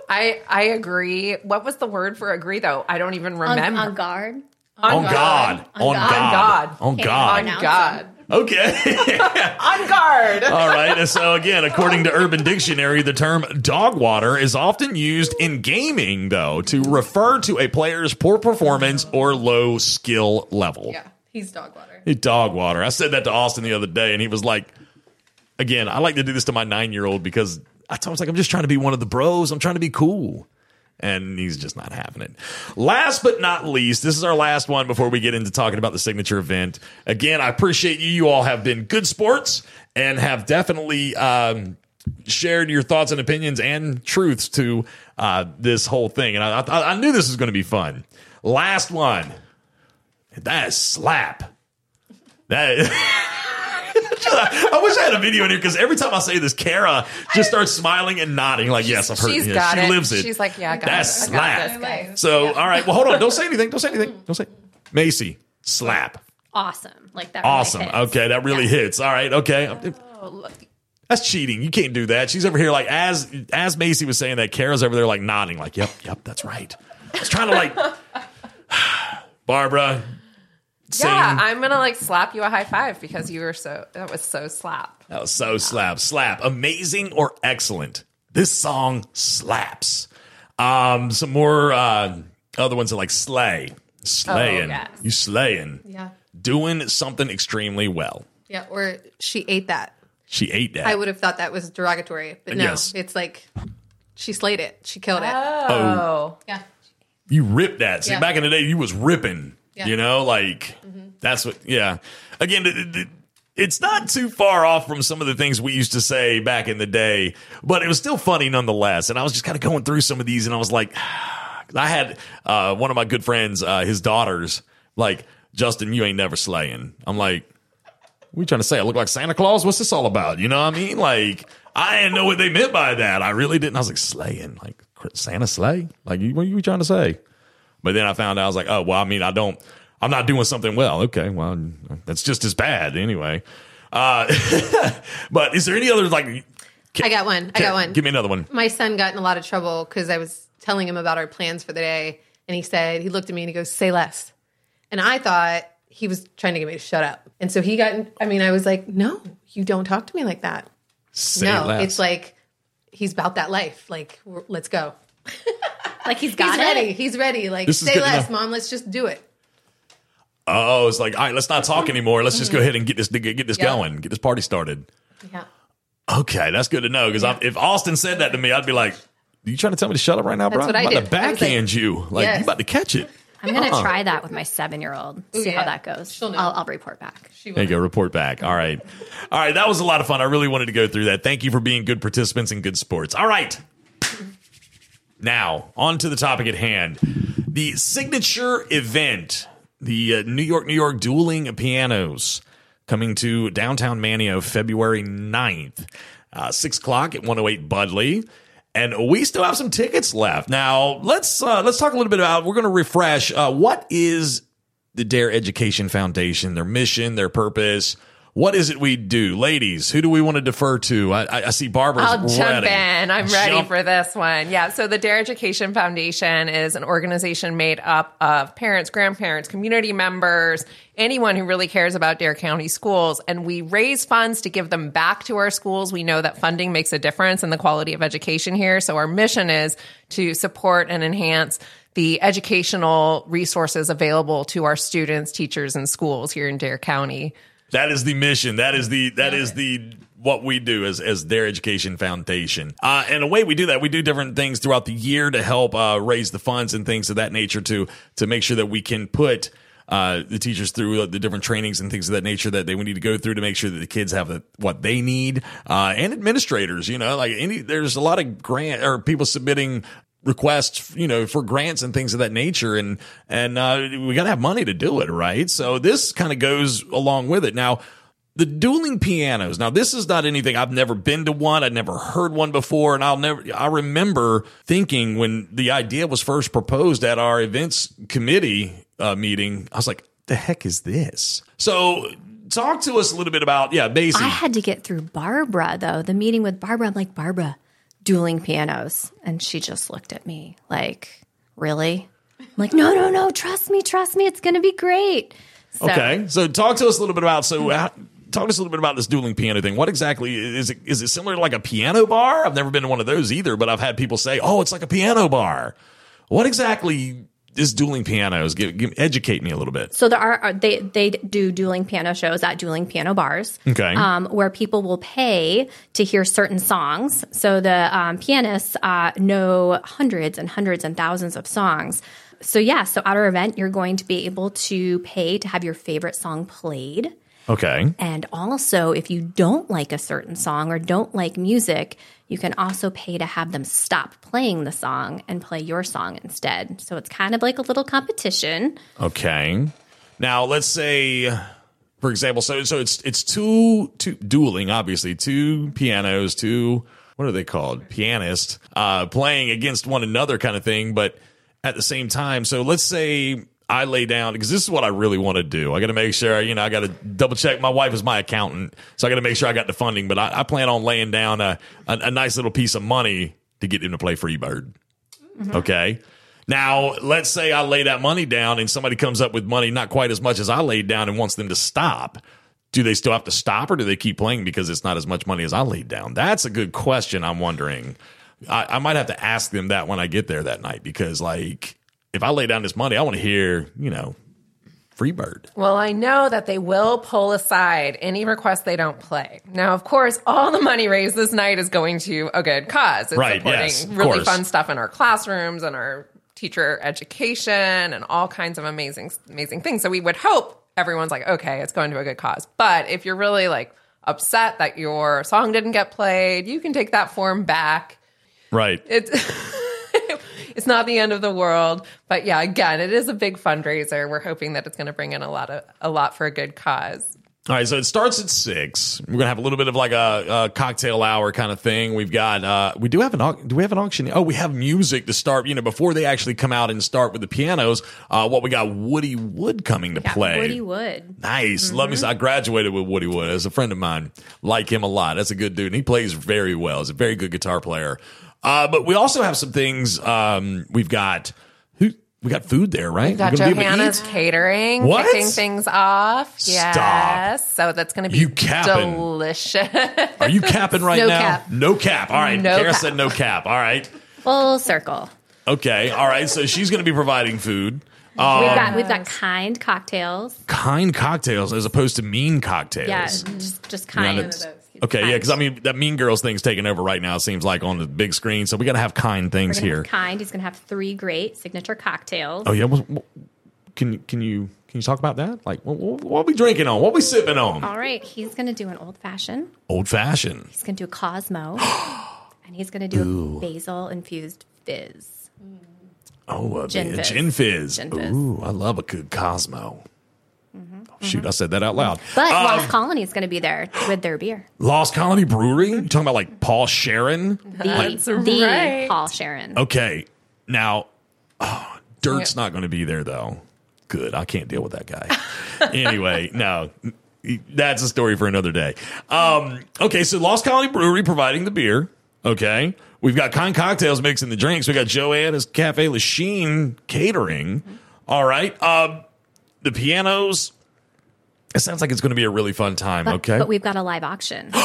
I I agree. What was the word for agree though? I don't even remember. on guard. On God. On God. God. On On God. on God. Okay. On guard. All right. So again, according to Urban Dictionary, the term dog water is often used in gaming, though, to refer to a player's poor performance or low skill level. Yeah, he's dog water. Hey, Dog water. I said that to Austin the other day, and he was like, again, I like to do this to my nine year old because I him, like, I'm just trying to be one of the bros. I'm trying to be cool. And he's just not having it. Last but not least, this is our last one before we get into talking about the signature event. Again, I appreciate you. You all have been good sports and have definitely um, shared your thoughts and opinions and truths to uh, this whole thing. And I, I, I knew this was going to be fun. Last one. That is slap. That I wish I had a video in here because every time I say this, Kara just starts smiling and nodding, like, "Yes, I've heard." She's yeah, got she it. lives it. She's like, yeah, I got That's it. I got slap. this, guys. So, all right. Well, hold on. Don't say anything. Don't say anything. Don't say. Macey, slap. Awesome. Like that. really Awesome. hits. Okay, that really hits. All right. Okay. Oh, that's cheating. You can't do that. She's over here like as as Macey was saying that. Kara's over there like nodding, like, "Yep, yep, that's right." I was trying to like, Barbara. Sing. Yeah, I'm gonna like slap you a high five because you were so that was so slap. That was so slap. Slap. Amazing or excellent. This song slaps. Um, some more uh other ones are like slay. Slaying. yes. You slaying. Yeah, Doing something extremely well. yeah. Or she ate that. She ate that. I would have thought that was derogatory, but no, Yes. it's like she slayed it. She killed it. Oh. yeah. you ripped that. See, Yeah. back in the day, you was ripping. Yeah. You know, like that's what. Yeah. Again, it- it- it's not too far off from some of the things we used to say back in the day, but it was still funny nonetheless. And I was just kind of going through some of these, and I was like, I had uh, one of my good friends, uh, his daughters, like Justin, you ain't never slaying. I'm like, what are you trying to say? I look like Santa Claus? What's this all about? You know what I mean? Like, I didn't know what they meant by that. I really didn't. I was like, slaying? Like, Santa slay? Like, what are you trying to say? But then I found out, I was like, oh, well, I mean, I don't, I'm not doing something well. Okay, well, that's just as bad anyway. Uh, but is there any other, like, I got one. I got one. Give me another one. My son got in a lot of trouble because I was telling him about our plans for the day, and he said he looked at me and he goes, "Say less," and I thought he was trying to get me to shut up, and so he got. In, I mean, I was like, "No, you don't talk to me like that." Say no, less. it's like he's about that life. Like, let's go. Like he's He's got it. ready. He's ready. Like, This say less, know. mom. Let's just do it. oh, it's like, all right, let's not talk anymore. Let's just go ahead and get this, get, get this Yeah. going, get this party started. Yeah. Okay, that's good to know because if Austin said that to me, I'd be like, "Are you trying to tell me to shut up right now, bro? What I'm about did. to I was like, backhand you. Like yes. you about to catch it." I'm gonna Uh-uh. try that with my seven year old. See yeah. how that goes. She'll know. I'll, I'll report back. There you go. Report back. All right. All right. That was a lot of fun. I really wanted to go through that. Thank you for being good participants in good sports. All right. Now, on to the topic at hand. The signature event, the uh, New York, New York Dueling Pianos, coming to downtown Manteo February 9th, uh, 6 o'clock at 108 Budleigh. And we still have some tickets left. Now, let's uh, let's talk a little bit about. We're going to refresh. Uh, what is the Dare Education Foundation, their mission, their purpose. What is it we do? Ladies, who do we want to defer to? I, I, see Barbara's I'll jump ready. in. I'm ready Jump- for this one. Yeah. So the Dare Education Foundation is an organization made up of parents, grandparents, community members, anyone who really cares about Dare County schools. And we raise funds to give them back to our schools. We know that funding makes a difference in the quality of education here. So our mission is to support and enhance the educational resources available to our students, teachers, and schools here in Dare County. That is the mission. That is the that is the what we do as as Dare Education Foundation. Uh, and the way we do that, we do different things throughout the year to help uh, raise the funds and things of that nature to to make sure that we can put. Uh, the teachers through the different trainings and things of that nature that they would need to go through to make sure that the kids have the, what they need, uh, and administrators, you know, like any, there's a lot of grant or people submitting requests, you know, for grants and things of that nature. And, and, uh, we got to have money to do it, right? So this kind of goes along with it. Now, the dueling pianos. Now, this is not anything I've never been to one. I'd never heard one before. And I'll never, I remember thinking when the idea was first proposed at our events committee uh, meeting, I was like, the heck is this? So talk to us a little bit about, yeah, basically. I had to get through Barbara though. The meeting with Barbara. I'm like Barbara, dueling pianos, and she just looked at me like, really? I'm like, no, no, no. Trust me, trust me. It's gonna be great. So, Okay, so talk to us a little bit about so how, talk to us a little bit about this dueling piano thing. What exactly is it? Is it similar to like a piano bar? I've never been to one of those either, but I've had people say, "Oh, it's like a piano bar." What exactly is dueling pianos? Give, give, educate me a little bit. So there are are- they they do dueling piano shows at dueling piano bars. Okay. Um, where people will pay to hear certain songs. So the um, pianists uh, know hundreds and hundreds and thousands of songs. So yeah, so at our event, you're going to be able to pay to have your favorite song played. Okay. And also, if you don't like a certain song or don't like music, you can also pay to have them stop playing the song and play your song instead. So it's kind of like a little competition. Okay. Now let's say, for example, so so it's it's two two dueling, obviously two pianos, two what are they called? Pianists uh, playing against one another, kind of thing. But at the same time, so let's say I lay down because this is what I really want to do. I got to make sure, you know, I got to double check. My wife is my accountant, so I got to make sure I got the funding. But I, I plan on laying down a, a a nice little piece of money to get them to play Freebird. Mm-hmm. Okay. Now, let's say I lay that money down and somebody comes up with money not quite as much as I laid down and wants them to stop. Do they still have to stop or do they keep playing because it's not as much money as I laid down? That's a good question. I'm wondering. I, I might have to ask them that when I get there that night because, like, if I lay down this money, I want to hear, you know, Freebird. Well, I know that they will pull aside any request they don't play. Now, of course, all the money raised this night is going to a good cause. It's Right, supporting yes, really course. fun stuff in our classrooms and our teacher education and all kinds of amazing, amazing things. So we would hope everyone's like, okay, it's going to a good cause. But if you're really like upset that your song didn't get played, you can take that form back Right. it's it's not the end of the world but yeah again it is a big fundraiser we're hoping that it's going to bring in a lot of a lot for a good cause All right, so it starts at six. We're gonna have a little bit of like a, a cocktail hour kind of thing. We've got uh, we do have an au- do we have an auction? Oh, we have music to start. You know, before they actually come out and start with the pianos. Uh, what we got? Woody Wood coming to Yeah, play. Woody Wood. Nice. Love me. I graduated with Woody Wood as a friend of mine. Like him a lot. That's a good dude. And he plays very well. He's a very good guitar player. Uh, but we also have some things. Um, we've got who we got food there, right? we've got We're gonna be johanna's catering What? kicking things off Stop. yes so that's going to be You capping. delicious Are you capping right No now? cap. No cap. All right. No Kara cap. said no cap. All right. Full circle. Okay. All right. So she's going to be providing food. Um, We've got we've got kind cocktails. kind cocktails as opposed to mean cocktails. Yeah, just just Yeah, kind. that's- Okay, yeah, because I mean that Mean Girls thing's taking over right now. It seems like on the big screen, so we got to have kind things here. kind. He's gonna have three great signature cocktails. Oh yeah, what- can can you can you talk about that? Like, what, what, what we drinking on? What we sipping on? All right, he's gonna do an old fashioned. Old fashioned. He's gonna do a Cosmo, and he's gonna do a basil infused fizz. Oh, a Gin fizz. gin fizz. Gin fizz. Ooh, I love a good Cosmo. Oh, shoot, I said that out loud. But Um, Lost Colony is gonna be there with their beer. Lost Colony Brewery. You talking about like Paul Sharon? The, the right. Paul Sharon. Okay, now, oh, Dirt's not going to be there though. Good, I can't deal with that guy. anyway, no, that's a story for another day. Um, okay, so Lost Colony Brewery providing the beer. Okay, we've got kind cocktails mixing the drinks. We got Joanna's Cafe Lachine catering. All right, um, the pianos. It sounds like it's going to be a really fun time. But, okay, but we've got a live auction.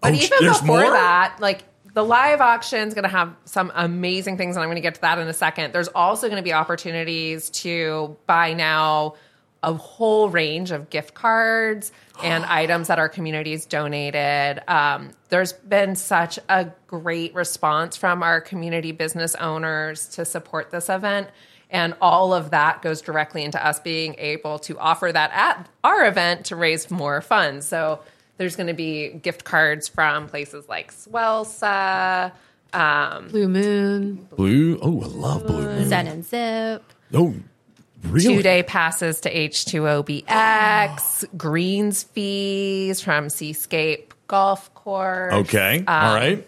But Oh, even before more? that, like the live auction is going to have some amazing things, and I'm going to get to that in a second. There's also going to be opportunities to buy now a whole range of gift cards and items that our communities donated. Um, there's been such a great response from our community business owners to support this event. And all of that goes directly into us being able to offer that at our event to raise more funds. So there's going to be gift cards from places like Swelsa. Um, Blue Moon. Blue. Oh, I love Blue Moon. Zen and Zip. Oh, really? Two day passes to H2OBX, greens fees from Seascape Golf Course. Okay, Um, all right.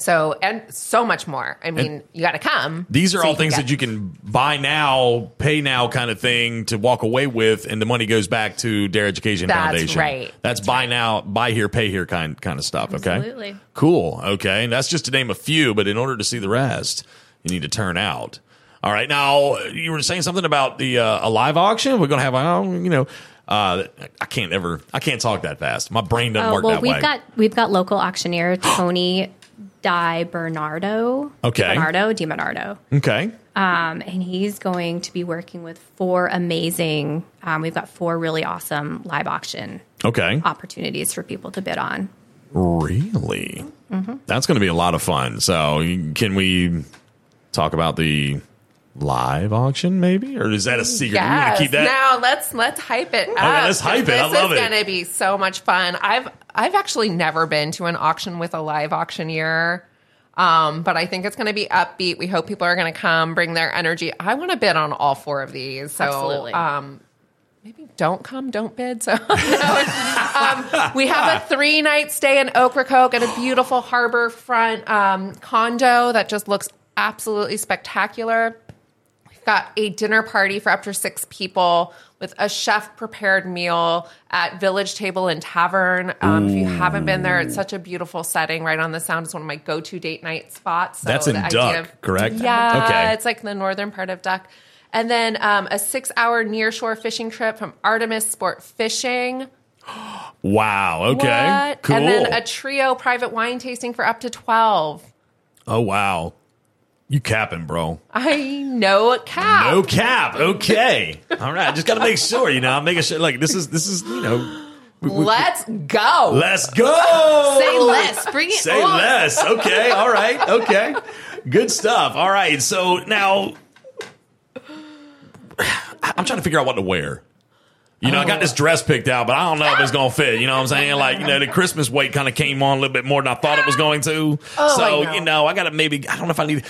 So, and so much more. I mean, you got to come. These are so all things that you can buy now, pay now kind of thing to walk away with, and the money goes back to Dare Education Foundation. That's Foundation. right. That's buy now, buy here, pay here kind kind of stuff. Okay. Absolutely. Cool. Okay. And that's just to name a few, but in order to see the rest, you need to turn out. All right. Now you were saying something about the uh, a live auction. We're gonna have, uh, you know, uh, I can't ever, I can't talk that fast. My brain doesn't Oh, work well, that we've way. got we've got local auctioneer Tony Di Bernardo. Okay. Bernardo Di Bernardo. okay. Um, and he's going to be working with four amazing. Um, we've got four really awesome live auction Okay. opportunities for people to bid on. Really? Mm-hmm. That's going to be a lot of fun. So, can we talk about the live auction, maybe, or is that a secret? You want Yes. to keep that? Now let's let's hype it up. let's hype it. I This love is it. going to be so much fun. I've I've actually never been to an auction with a live auctioneer. Um, but I think it's going to be upbeat. We hope people are going to come, bring their energy. I want to bid on all four of these. So, Absolutely. um, maybe don't come, don't bid. So, um, we have a three night stay in Ocracoke at a beautiful harbor um, condo that just looks absolutely spectacular. We've got a dinner party for up to six people with a chef prepared meal at Village Table and Tavern. Um, if you haven't been there, it's such a beautiful setting right on the sound. It's one of my go to date night spots. So That's in Duck, correct? Yeah, Okay. it's like the northern part of Duck. And then um, a six hour nearshore fishing trip from Artemis Sport Fishing. Wow. Okay. What? Cool. And then a trio private wine tasting for up to 12. oh wow. You capping, bro. I know a cap. No cap. Okay. All right. Just got to make sure, you know, I'm making sure like this is, this is, you know, Let's go. let's go. Say less. Bring it Say on. less. Okay. All right. Okay. Good stuff. All right. So now I'm trying to figure out what to wear. You know, I got this dress picked out, but I don't know if it's gonna fit. You know what I'm saying? Like, you know, the Christmas weight kind of came on a little bit more than I thought it was going to. Oh, so, you know, I gotta maybe I don't know if I need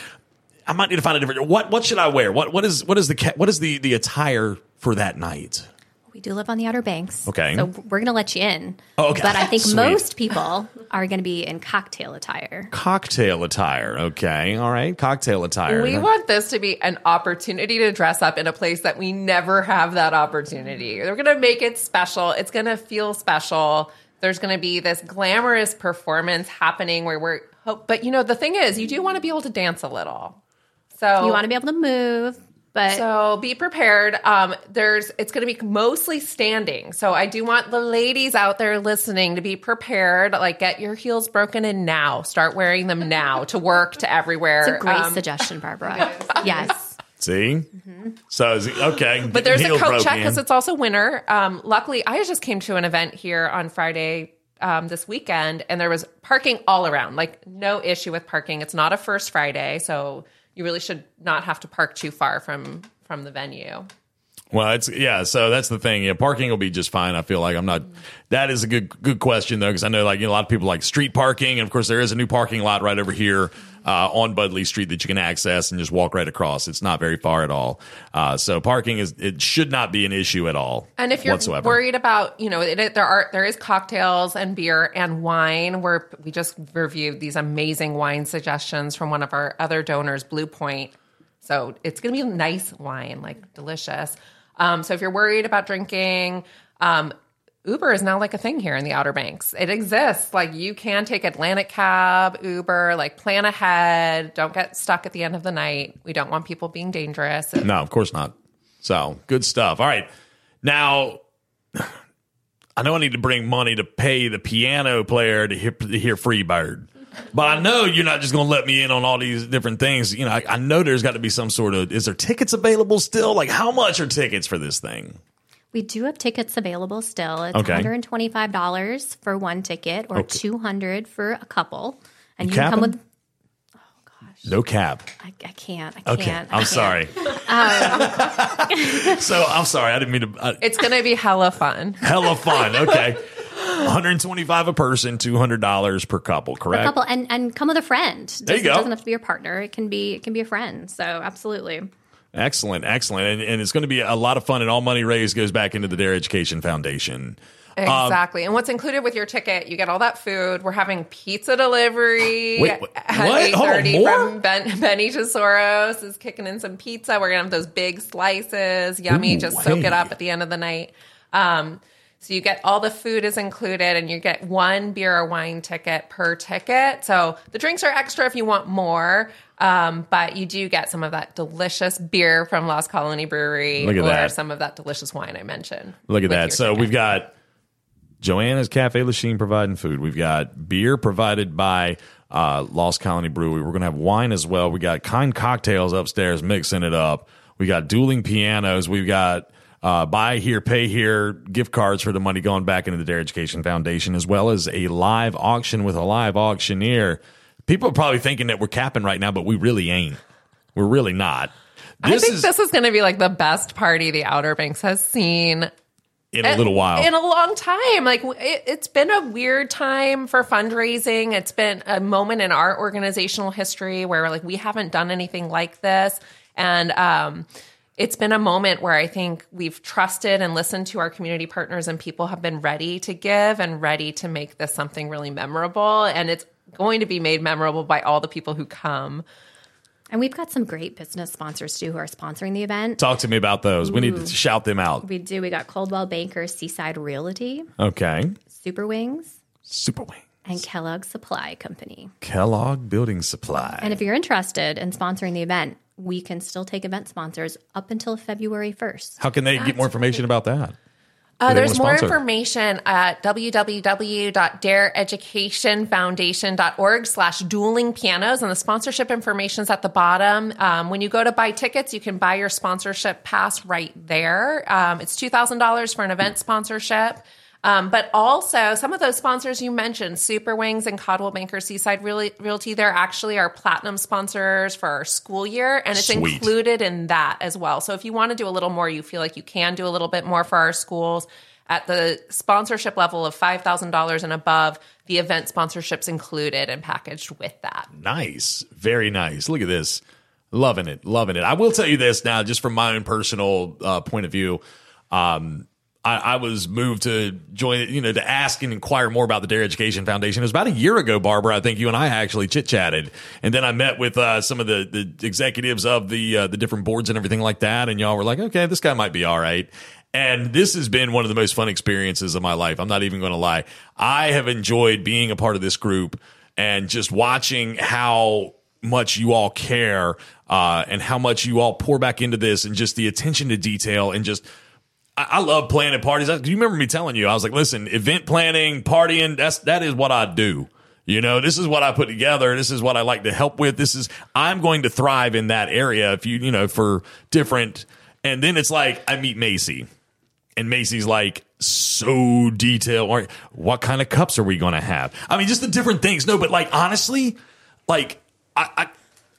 I might need to find a different what what should I wear? What what is what is the what is the the attire for that night? We do live on the Outer Banks. Okay. So we're going to let you in. Oh, okay. But I think Sweet. most people are going to be in cocktail attire. Cocktail attire. Okay. All right. Cocktail attire. We want this to be an opportunity to dress up in a place that we never have that opportunity. We're going to make it special. It's going to feel special. There's going to be this glamorous performance happening where we're, oh, but you know, the thing is, you do want to be able to dance a little. So You want to be able to move, but So be prepared. Um, there's it's going to be mostly standing. So I do want the ladies out there listening to be prepared. Like get your heels broken in now. Start wearing them now to work to everywhere. it's a great Um, suggestion, Barbara. yes. See? So, is it- okay. But there's a heels coat check because it's also winter. Um, luckily, I just came to an event here on Friday um, this weekend, and there was parking all around. Like no issue with parking. It's not a first Friday, so you really should not have to park too far from from the venue. Well, it's yeah. So that's the thing. Yeah, parking will be just fine. I feel like I'm not. That is a good good question though, because I know like you know, a lot of people like street parking, and of course there is a new parking lot right over here uh, on Budleigh Street that you can access and just walk right across. It's not very far at all. Uh, so parking is it should not be an issue at all. And if you're whatsoever. worried about, you know, it, it- there are there is cocktails and beer and wine. Where we just reviewed these amazing wine suggestions from one of our other donors, Blue Point. So it's going to be nice wine, like delicious. Um, so if you're worried about drinking, um, Uber is now like a thing here in the Outer Banks. It exists. Like you can take Atlantic Cab, Uber. Like plan ahead. Don't get stuck at the end of the night. We don't want people being dangerous. No, of course not. So good stuff. All right. Now, I know I need to bring money to pay the piano player to hear, to hear Freebird. But I know you're not just going to let me in on all these different things. You know, I, I know there's got to be some sort of. Is there tickets available still? Like, how much are tickets for this thing? We do have tickets available still. It's Okay. $125 for one ticket or Okay. 200 for a couple. And you, You can come capping? with No cap. I, I can't. I Okay, can't. I I'm can't. sorry. so I'm sorry. I didn't mean to. Uh, It's going to be hella fun. hella fun. Okay, 125 a person, 200 dollars per couple. Correct. A couple and and come with a friend. There you Doesn't- go. Doesn't have to be your partner. It can be it can be a friend. So absolutely. Excellent, excellent, and, and it's going to be a lot of fun. And all money raised goes back into the Dare Education Foundation. Exactly. and what's included with your ticket, you get all that food. We're having pizza delivery Wait, what? at What? Hold on, 8.30 more? from ben, Benny Tesoros is kicking in some pizza. We're going to have those big slices. Yummy. Ooh, Just soak hey. it up at the end of the night. Um, so you get all the food is included and you get one beer or wine ticket per ticket. So the drinks are extra if you want more. Um, but you do get some of that delicious beer from Lost Colony Brewery Look at or that. some of that delicious wine I mentioned. Look at that. So ticket. we've got Joanna's Cafe Lachine providing food. We've got beer provided by uh, Lost Colony Brewery. We're going to have wine as well. We got kind cocktails upstairs mixing it up. We got dueling pianos. We've got uh, buy here, pay here gift cards for the money going back into the Dare Education Foundation, as well as a live auction with a live auctioneer. People are probably thinking that we're capping right now, but we really ain't. We're really not. I think this is going to be like the best party the Outer Banks has seen in a little while. in a long time. Like it, it's been a weird time for fundraising. It's been a moment in our organizational history where like we haven't done anything like this, and um, it's been a moment where I think we've trusted and listened to our community partners, and people have been ready to give and ready to make this something really memorable. And it's going to be made memorable by all the people who come. And we've got some great business sponsors too who are sponsoring the event. Talk to me about those. We need to shout them out. We do. We got Coldwell Banker Seaside Realty, Okay. Super Wings, Super Wing. and Kellogg Supply Company. Kellogg Building Supply. And if you're interested in sponsoring the event, we can still take event sponsors up until February 1st. How can they get more information about that? Uh, there's more sponsor. information at www.dareeducationfoundation.org slash dueling pianos and the sponsorship information is at the bottom. Um, when you go to buy tickets, you can buy your sponsorship pass right there. Um, it's $2,000 for an event sponsorship. Um, but also, some of those sponsors you mentioned, Super Wings and Coldwell Banker Seaside Real- Realty, they're actually our platinum sponsors for our school year, and it's Sweet. included in that as well. So if you want to do a little more, you feel like you can do a little bit more for our schools. At the sponsorship level of $5,000 and above, the event sponsorship's included and packaged with that. Nice. Very nice. Look at this. Loving it. Loving it. I will tell you this now, just from my own personal uh, point of view. Um, I, I was moved to join, you know, to ask and inquire more about the Dare Education Foundation. It was about a year ago, Barbara. I think you and I actually chit chatted, and then I met with uh, some of the, the executives of the uh, the different boards and everything like that. And y'all were like, "Okay, this guy might be all right." And this has been one of the most fun experiences of my life. I'm not even going to lie. I have enjoyed being a part of this group and just watching how much you all care uh, and how much you all pour back into this and just the attention to detail and just I, love planning parties. You remember me telling you, I was like, listen, event planning, partying, that's that is what I do. You know, this is what I put together. This is what I like to help with. This is I'm going to thrive in that area if you, you know, for different and then it's like I meet Macey. And Macey's like so detailed. What kind of cups are we going to have? I mean, just the different things. No, but like honestly, like I, I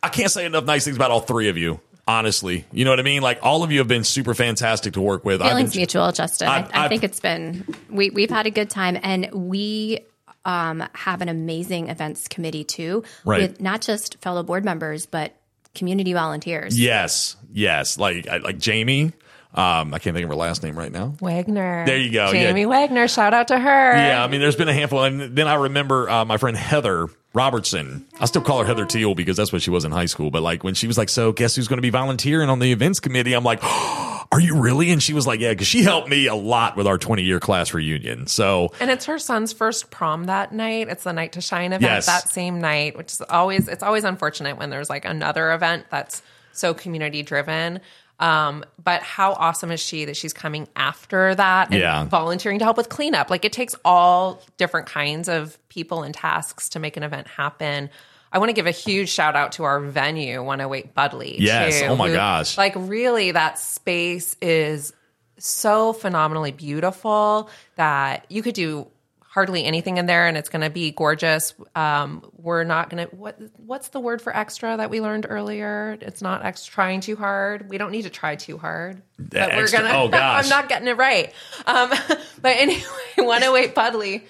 I can't say enough nice things about all three of you. Honestly, you know what I mean. Like all of you have been super fantastic to work with. I've Feelings been- mutual, Justin. I, I've- I think it's been we we've had a good time, and we um, have an amazing events committee too, Right. with not just fellow board members but community volunteers. Yes, yes. Like like Jamie. Um, I can't think of her last name right now. Wagner. There you go, yeah. Jamie Wagner. Shout out to her. Yeah, I mean, there's been a handful, and then I remember uh, my friend Heather Robertson. I still call her Heather Teal because that's what she was in high school. But like when she was like, "So, guess who's going to be volunteering on the events committee?" I'm like, "Are you really?" And she was like, "Yeah," because she helped me a lot with our 20 year class reunion. So And it's her son's first prom that night. It's the night to shine event Yes. that same night, which is always it's always unfortunate when there's like another event that's so community driven. Um, but how awesome is she that she's coming after that and Yeah. volunteering to help with cleanup? Like it takes all different kinds of people and tasks to make an event happen. I want to give a huge shout out to our venue, 108 Budleigh. Yes. too, Oh my who- gosh. Like really that space is so phenomenally beautiful that you could do hardly anything in there and it's going to be gorgeous. Um, we're not going to what what's the word for extra that we learned earlier? It's not ex- trying too hard. We don't need to try too hard. But we're gonna. oh, gosh. I'm not getting it right. Um, but anyway, 108 Budleigh.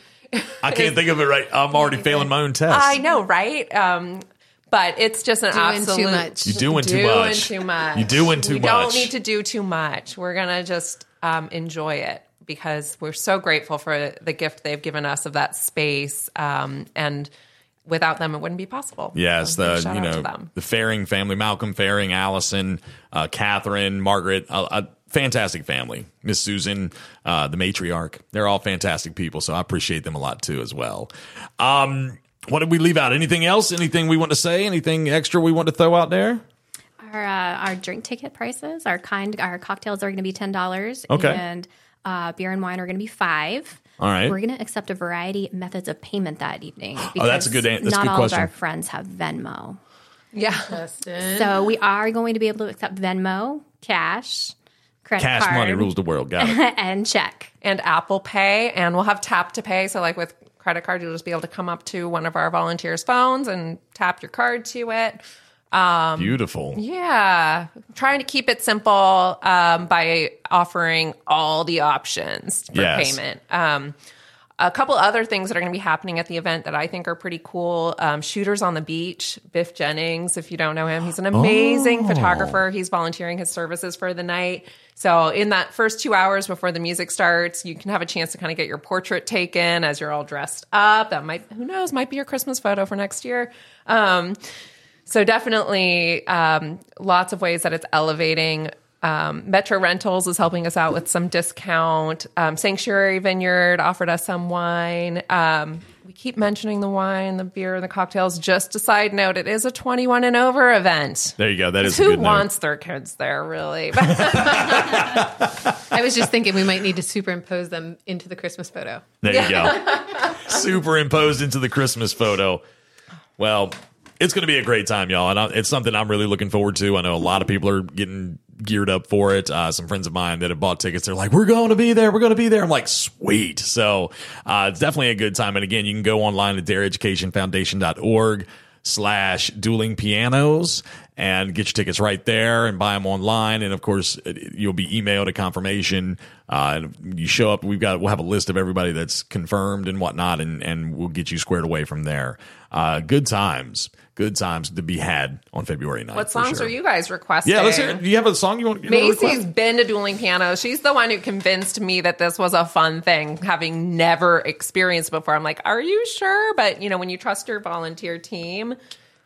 I can't think of it right. I'm already failing my own test. I know, right? Um, but it's just an Doing too absolute. much. You're doing too doing much. too much. You're doing too we much. don't need to do too much. We're gonna just um, enjoy it because we're so grateful for the gift they've given us of that space, um, and without them, it wouldn't be possible. Yes, So the shout you know the Fearing family, Malcolm Fearing, Allison, uh, Catherine, Margaret, a, a fantastic family. Miss Susan, uh, the matriarch, they're all fantastic people. So I appreciate them a lot too as well. Um, what did we leave out? Anything else? Anything we want to say? Anything extra we want to throw out there? Our uh, our drink ticket prices, our kind, our cocktails are going to be ten dollars, Okay. and uh, beer and wine are going to be five. All right. We're going to accept a variety of methods of payment that evening. Oh, that's a good an- that's a not good all question. of our friends have Venmo, Yeah, so we are going to be able to accept Venmo, cash, credit Cash card, money rules the world. Got it. and check. and Apple Pay, and we'll have tap to pay. So, like with credit card, you'll just be able to come up to one of our volunteers' phones and tap your card to it. Beautiful. Yeah, trying to keep it simple um, by offering all the options for Yes. payment. Um, a couple other things that are going to be happening at the event that I think are pretty cool. Um, Shooters on the Beach, Biff Jennings, if you don't know him, he's an amazing photographer. He's volunteering his services for the night. So, in that first two hours before the music starts, you can have a chance to kind of get your portrait taken as you're all dressed up. That might, who knows, might be your Christmas photo for next year. Um, so definitely um, lots of ways that it's elevating Um, Metro Rentals is helping us out with some discount. Um, Sanctuary Vineyard offered us some wine. Um, we keep mentioning the wine, the beer, and the cocktails. Just a side note, it is a 21 and over event. There you go. That is a Who good note. wants their kids there, really? I was just thinking we might need to superimpose them into the Christmas photo. There you go. Superimposed into the Christmas photo. Well, it's going to be a great time, y'all, and I, it's something I'm really looking forward to. I know a lot of people are getting geared up for it. Uh, some friends of mine that have bought tickets, they're like, "We're going to be there. We're going to be there." I'm like, "Sweet!" So uh, it's definitely a good time. And again, you can go online at dareeducationfoundation.org slash dueling pianos and get your tickets right there and buy them online and of course you'll be emailed a confirmation uh, and you show up we've got we'll have a list of everybody that's confirmed and whatnot and and we'll get you squared away from there uh, good times good times to be had on february 9th what songs sure. are you guys requesting? yeah let's hear do you have a song you want you wanna Macey's been to dueling piano. She's the one who convinced me that this was a fun thing, having never experienced before. I'm like, are you sure? But you know, when you trust your volunteer team,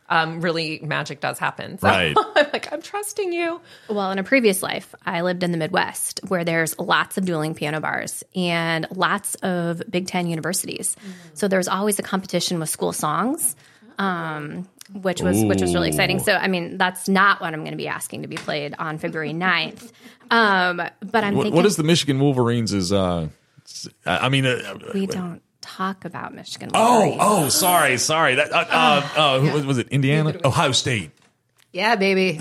um, really magic does happen. So Right. I'm like, I'm trusting you. Well, in a previous life, I lived in the Midwest where there's lots of dueling piano bars and lots of Big Ten universities. So there's always a competition with school songs, um, which was which was really exciting. So I mean, that's not what I'm going to be asking to be played on February 9th. Um, but I'm what, thinking what is the michigan wolverines is uh i mean uh, we don't talk about Michigan. oh Wolverines. oh sorry sorry that uh, uh, uh, who was, was it indiana ohio state Yeah, baby.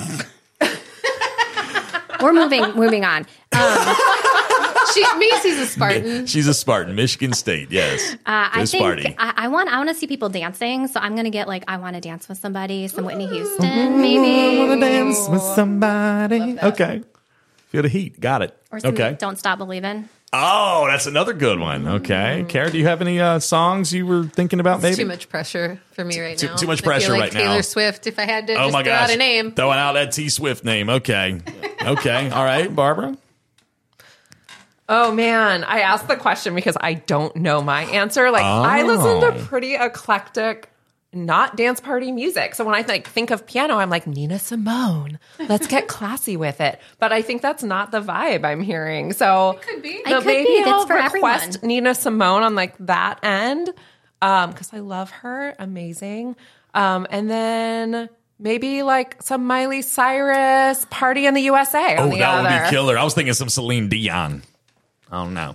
we're moving moving on. Um, She, Macey's a Spartan. She's a Spartan, Michigan State. Yes, Uh, I think party. I, I want I want to see people dancing, so I'm gonna get like I want to dance with somebody, some Whitney Houston, maybe, I want to dance with somebody. Okay, feel the heat. Got it. or some Okay. Don't Stop Believing. Oh, that's another good one. Okay, Kara, do you have any uh, songs you were thinking about? Maybe It's too much pressure for me right Too- now. too much I feel pressure like right Taylor now. Swift. If I had to Oh just my throw gosh, out a name, throwing out that T Swift name. Okay, okay, all right, Barbara. Oh man, I asked the question because I don't know my answer. Like I listen Oh. to pretty eclectic not dance party music. So when I like think of piano, I'm like Nina Simone. Let's get classy with it. But I think that's not the vibe I'm hearing. So it could be. It could maybe be. I'll for request everyone. Nina Simone on like that end because I love her. Amazing. Um, and then maybe like some Miley Cyrus "Party in the USA." Oh, the that would be killer. I was thinking some Celine Dion. Oh know.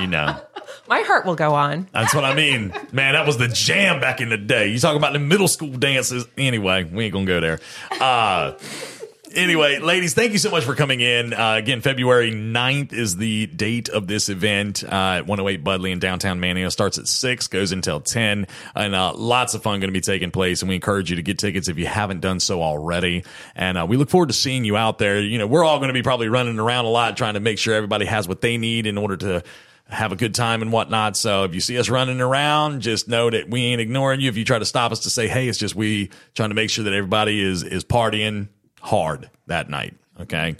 you know. My heart will go on. That's what I mean. Man, that was the jam back in the day. You talk about the middle school dances. Anyway, we ain't gonna go there. Uh Anyway, ladies, thank you so much for coming in. Uh, again, February 9th is the date of this event uh, at 108 Budleigh in downtown Manteo. Starts at 6, goes until 10, and uh, lots of fun going to be taking place. And we encourage you to get tickets if you haven't done so already. And uh, we look forward to seeing you out there. You know, we're all going to be probably running around a lot trying to make sure everybody has what they need in order to have a good time and whatnot. So if you see us running around, just know that we ain't ignoring you. If you try to stop us to say, hey, it's just we trying to make sure that everybody is is partying hard that night. Okay.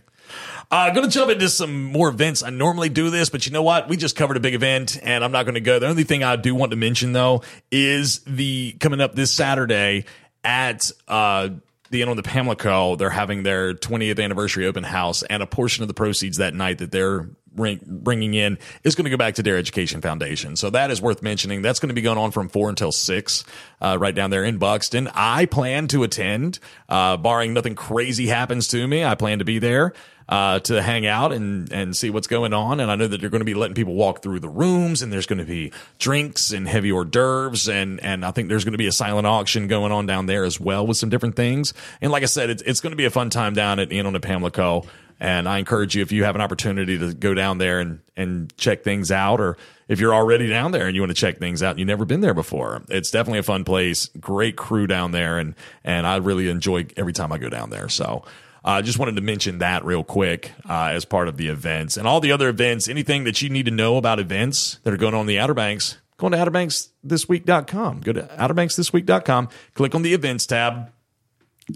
Uh, going to jump into some more events. I normally do this, but you know what? We just covered a big event, and I'm not going to go. The only thing I do want to mention though is the coming up this Saturday at uh, the Inn on the Pamlico. They're having their 20th anniversary open house, and a portion of the proceeds that night that they're bringing in is going to go back to Dare Education Foundation. So that is worth mentioning. That's going to be going on from four until six, uh, right down there in Buxton. I plan to attend, uh, barring nothing crazy happens to me. I plan to be there. Uh, to hang out and, and see what's going on. And I know that you're going to be letting people walk through the rooms and there's going to be drinks and heavy hors d'oeuvres. And, and I think there's going to be a silent auction going on down there as well with some different things. And like I said, it's, it's going to be a fun time down at Inn on the Pamlico. And I encourage you, if you have an opportunity to go down there and, and check things out, or if you're already down there and you want to check things out and you've never been there before, it's definitely a fun place. Great crew down there. And, and I really enjoy every time I go down there. So, I uh, just wanted to mention that real quick uh, as part of the events and all the other events. Anything that you need to know about events that are going on in the Outer Banks, go on to OuterBanksThisWeek.com. Go to OuterBanksThisWeek.com, click on the events tab,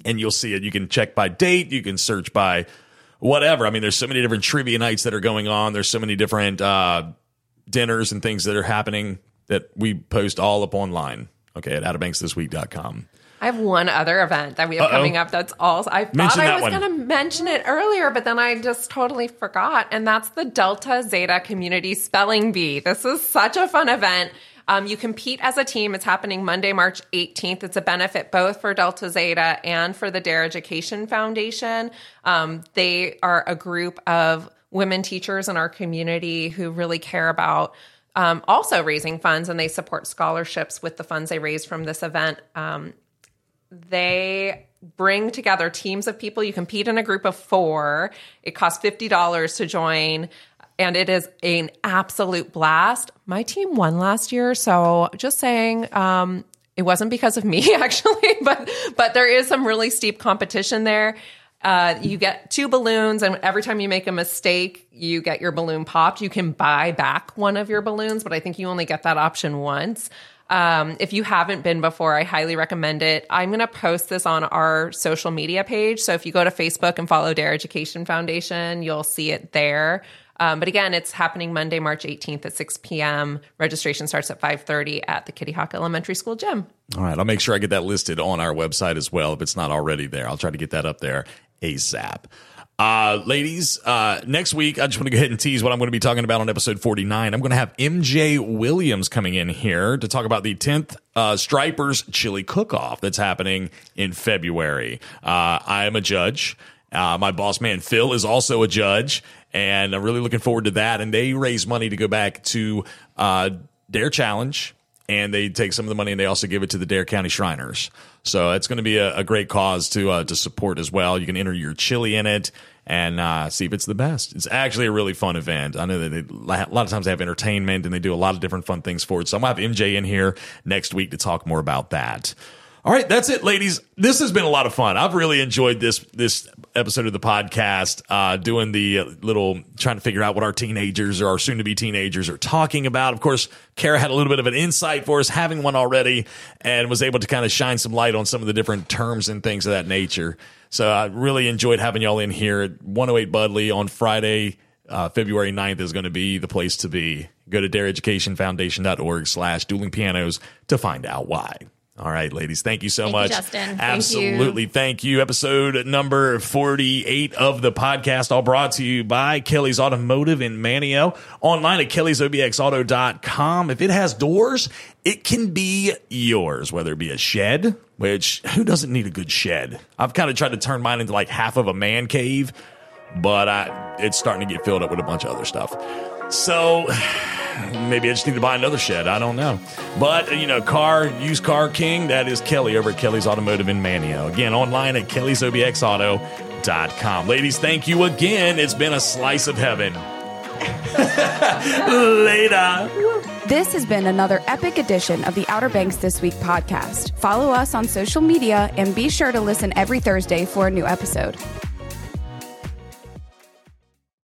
and you'll see it. You can check by date. You can search by whatever. I mean, there's so many different trivia nights that are going on. There's so many different uh, dinners and things that are happening that we post all up online. Okay, at OuterBanksThisWeek.com. I have one other event that we have Uh-oh. coming up. That's all. I thought I was going to mention it earlier, but then I just totally forgot. And that's the Delta Zeta Community Spelling Bee. This is such a fun event. Um, you compete as a team. It's happening Monday, March 18th. It's a benefit both for Delta Zeta and for the Dare Education Foundation. Um, they are a group of women teachers in our community who really care about um, also raising funds and they support scholarships with the funds they raise from this event. Um, they bring together teams of people. You compete in a group of four. It costs $50 to join. And it is an absolute blast. My team won last year, so just saying, um, it wasn't because of me actually, but but there is some really steep competition there. Uh, you get two balloons, and every time you make a mistake, you get your balloon popped. You can buy back one of your balloons, but I think you only get that option once. Um, if you haven't been before, I highly recommend it. I'm going to post this on our social media page. So if you go to Facebook and follow Dare Education Foundation, you'll see it there. Um, but again, it's happening Monday, March 18th at 6 p.m. Registration starts at 5:30 at the Kitty Hawk Elementary School gym. All right, I'll make sure I get that listed on our website as well if it's not already there. I'll try to get that up there ASAP. Uh, ladies, uh, next week, I just want to go ahead and tease what I'm going to be talking about on episode 49. I'm going to have MJ Williams coming in here to talk about the 10th uh, Stripers Chili Cook Off that's happening in February. Uh, I am a judge. Uh, my boss man Phil is also a judge, and I'm really looking forward to that. And they raise money to go back to uh, Dare Challenge, and they take some of the money and they also give it to the Dare County Shriners. So it's going to be a, a great cause to uh, to support as well. You can enter your chili in it and uh, see if it's the best. It's actually a really fun event. I know that they, a lot of times they have entertainment and they do a lot of different fun things for it. So I'm gonna have MJ in here next week to talk more about that. All right, that's it, ladies. This has been a lot of fun. I've really enjoyed this this episode of the podcast, uh, doing the uh, little trying to figure out what our teenagers or our soon to be teenagers are talking about. Of course, Kara had a little bit of an insight for us, having one already, and was able to kind of shine some light on some of the different terms and things of that nature. So I really enjoyed having y'all in here at 108 Budleigh on Friday. Uh, February 9th is going to be the place to be. Go to dareeducationfoundation.org slash dueling pianos to find out why. All right, ladies. Thank you so Thank you, much. Justin. Thank you. Absolutely. Thank you. Episode number 48 of the podcast, all brought to you by Kelly's Automotive in Manteo. Online at kellysobxauto.com. If it has doors, it can be yours, whether it be a shed, which who doesn't need a good shed? I've kind of tried to turn mine into like half of a man cave, but I, it's starting to get filled up with a bunch of other stuff. So maybe I just need to buy another shed. I don't know. But, you know, car, used car king, that is Kelly over at Kelly's Automotive in Manteo. Again, online at kellysobxauto.com. Ladies, thank you again. It's been a slice of heaven. Later. This has been another epic edition of the Outer Banks This Week podcast. Follow us on social media and be sure to listen every Thursday for a new episode.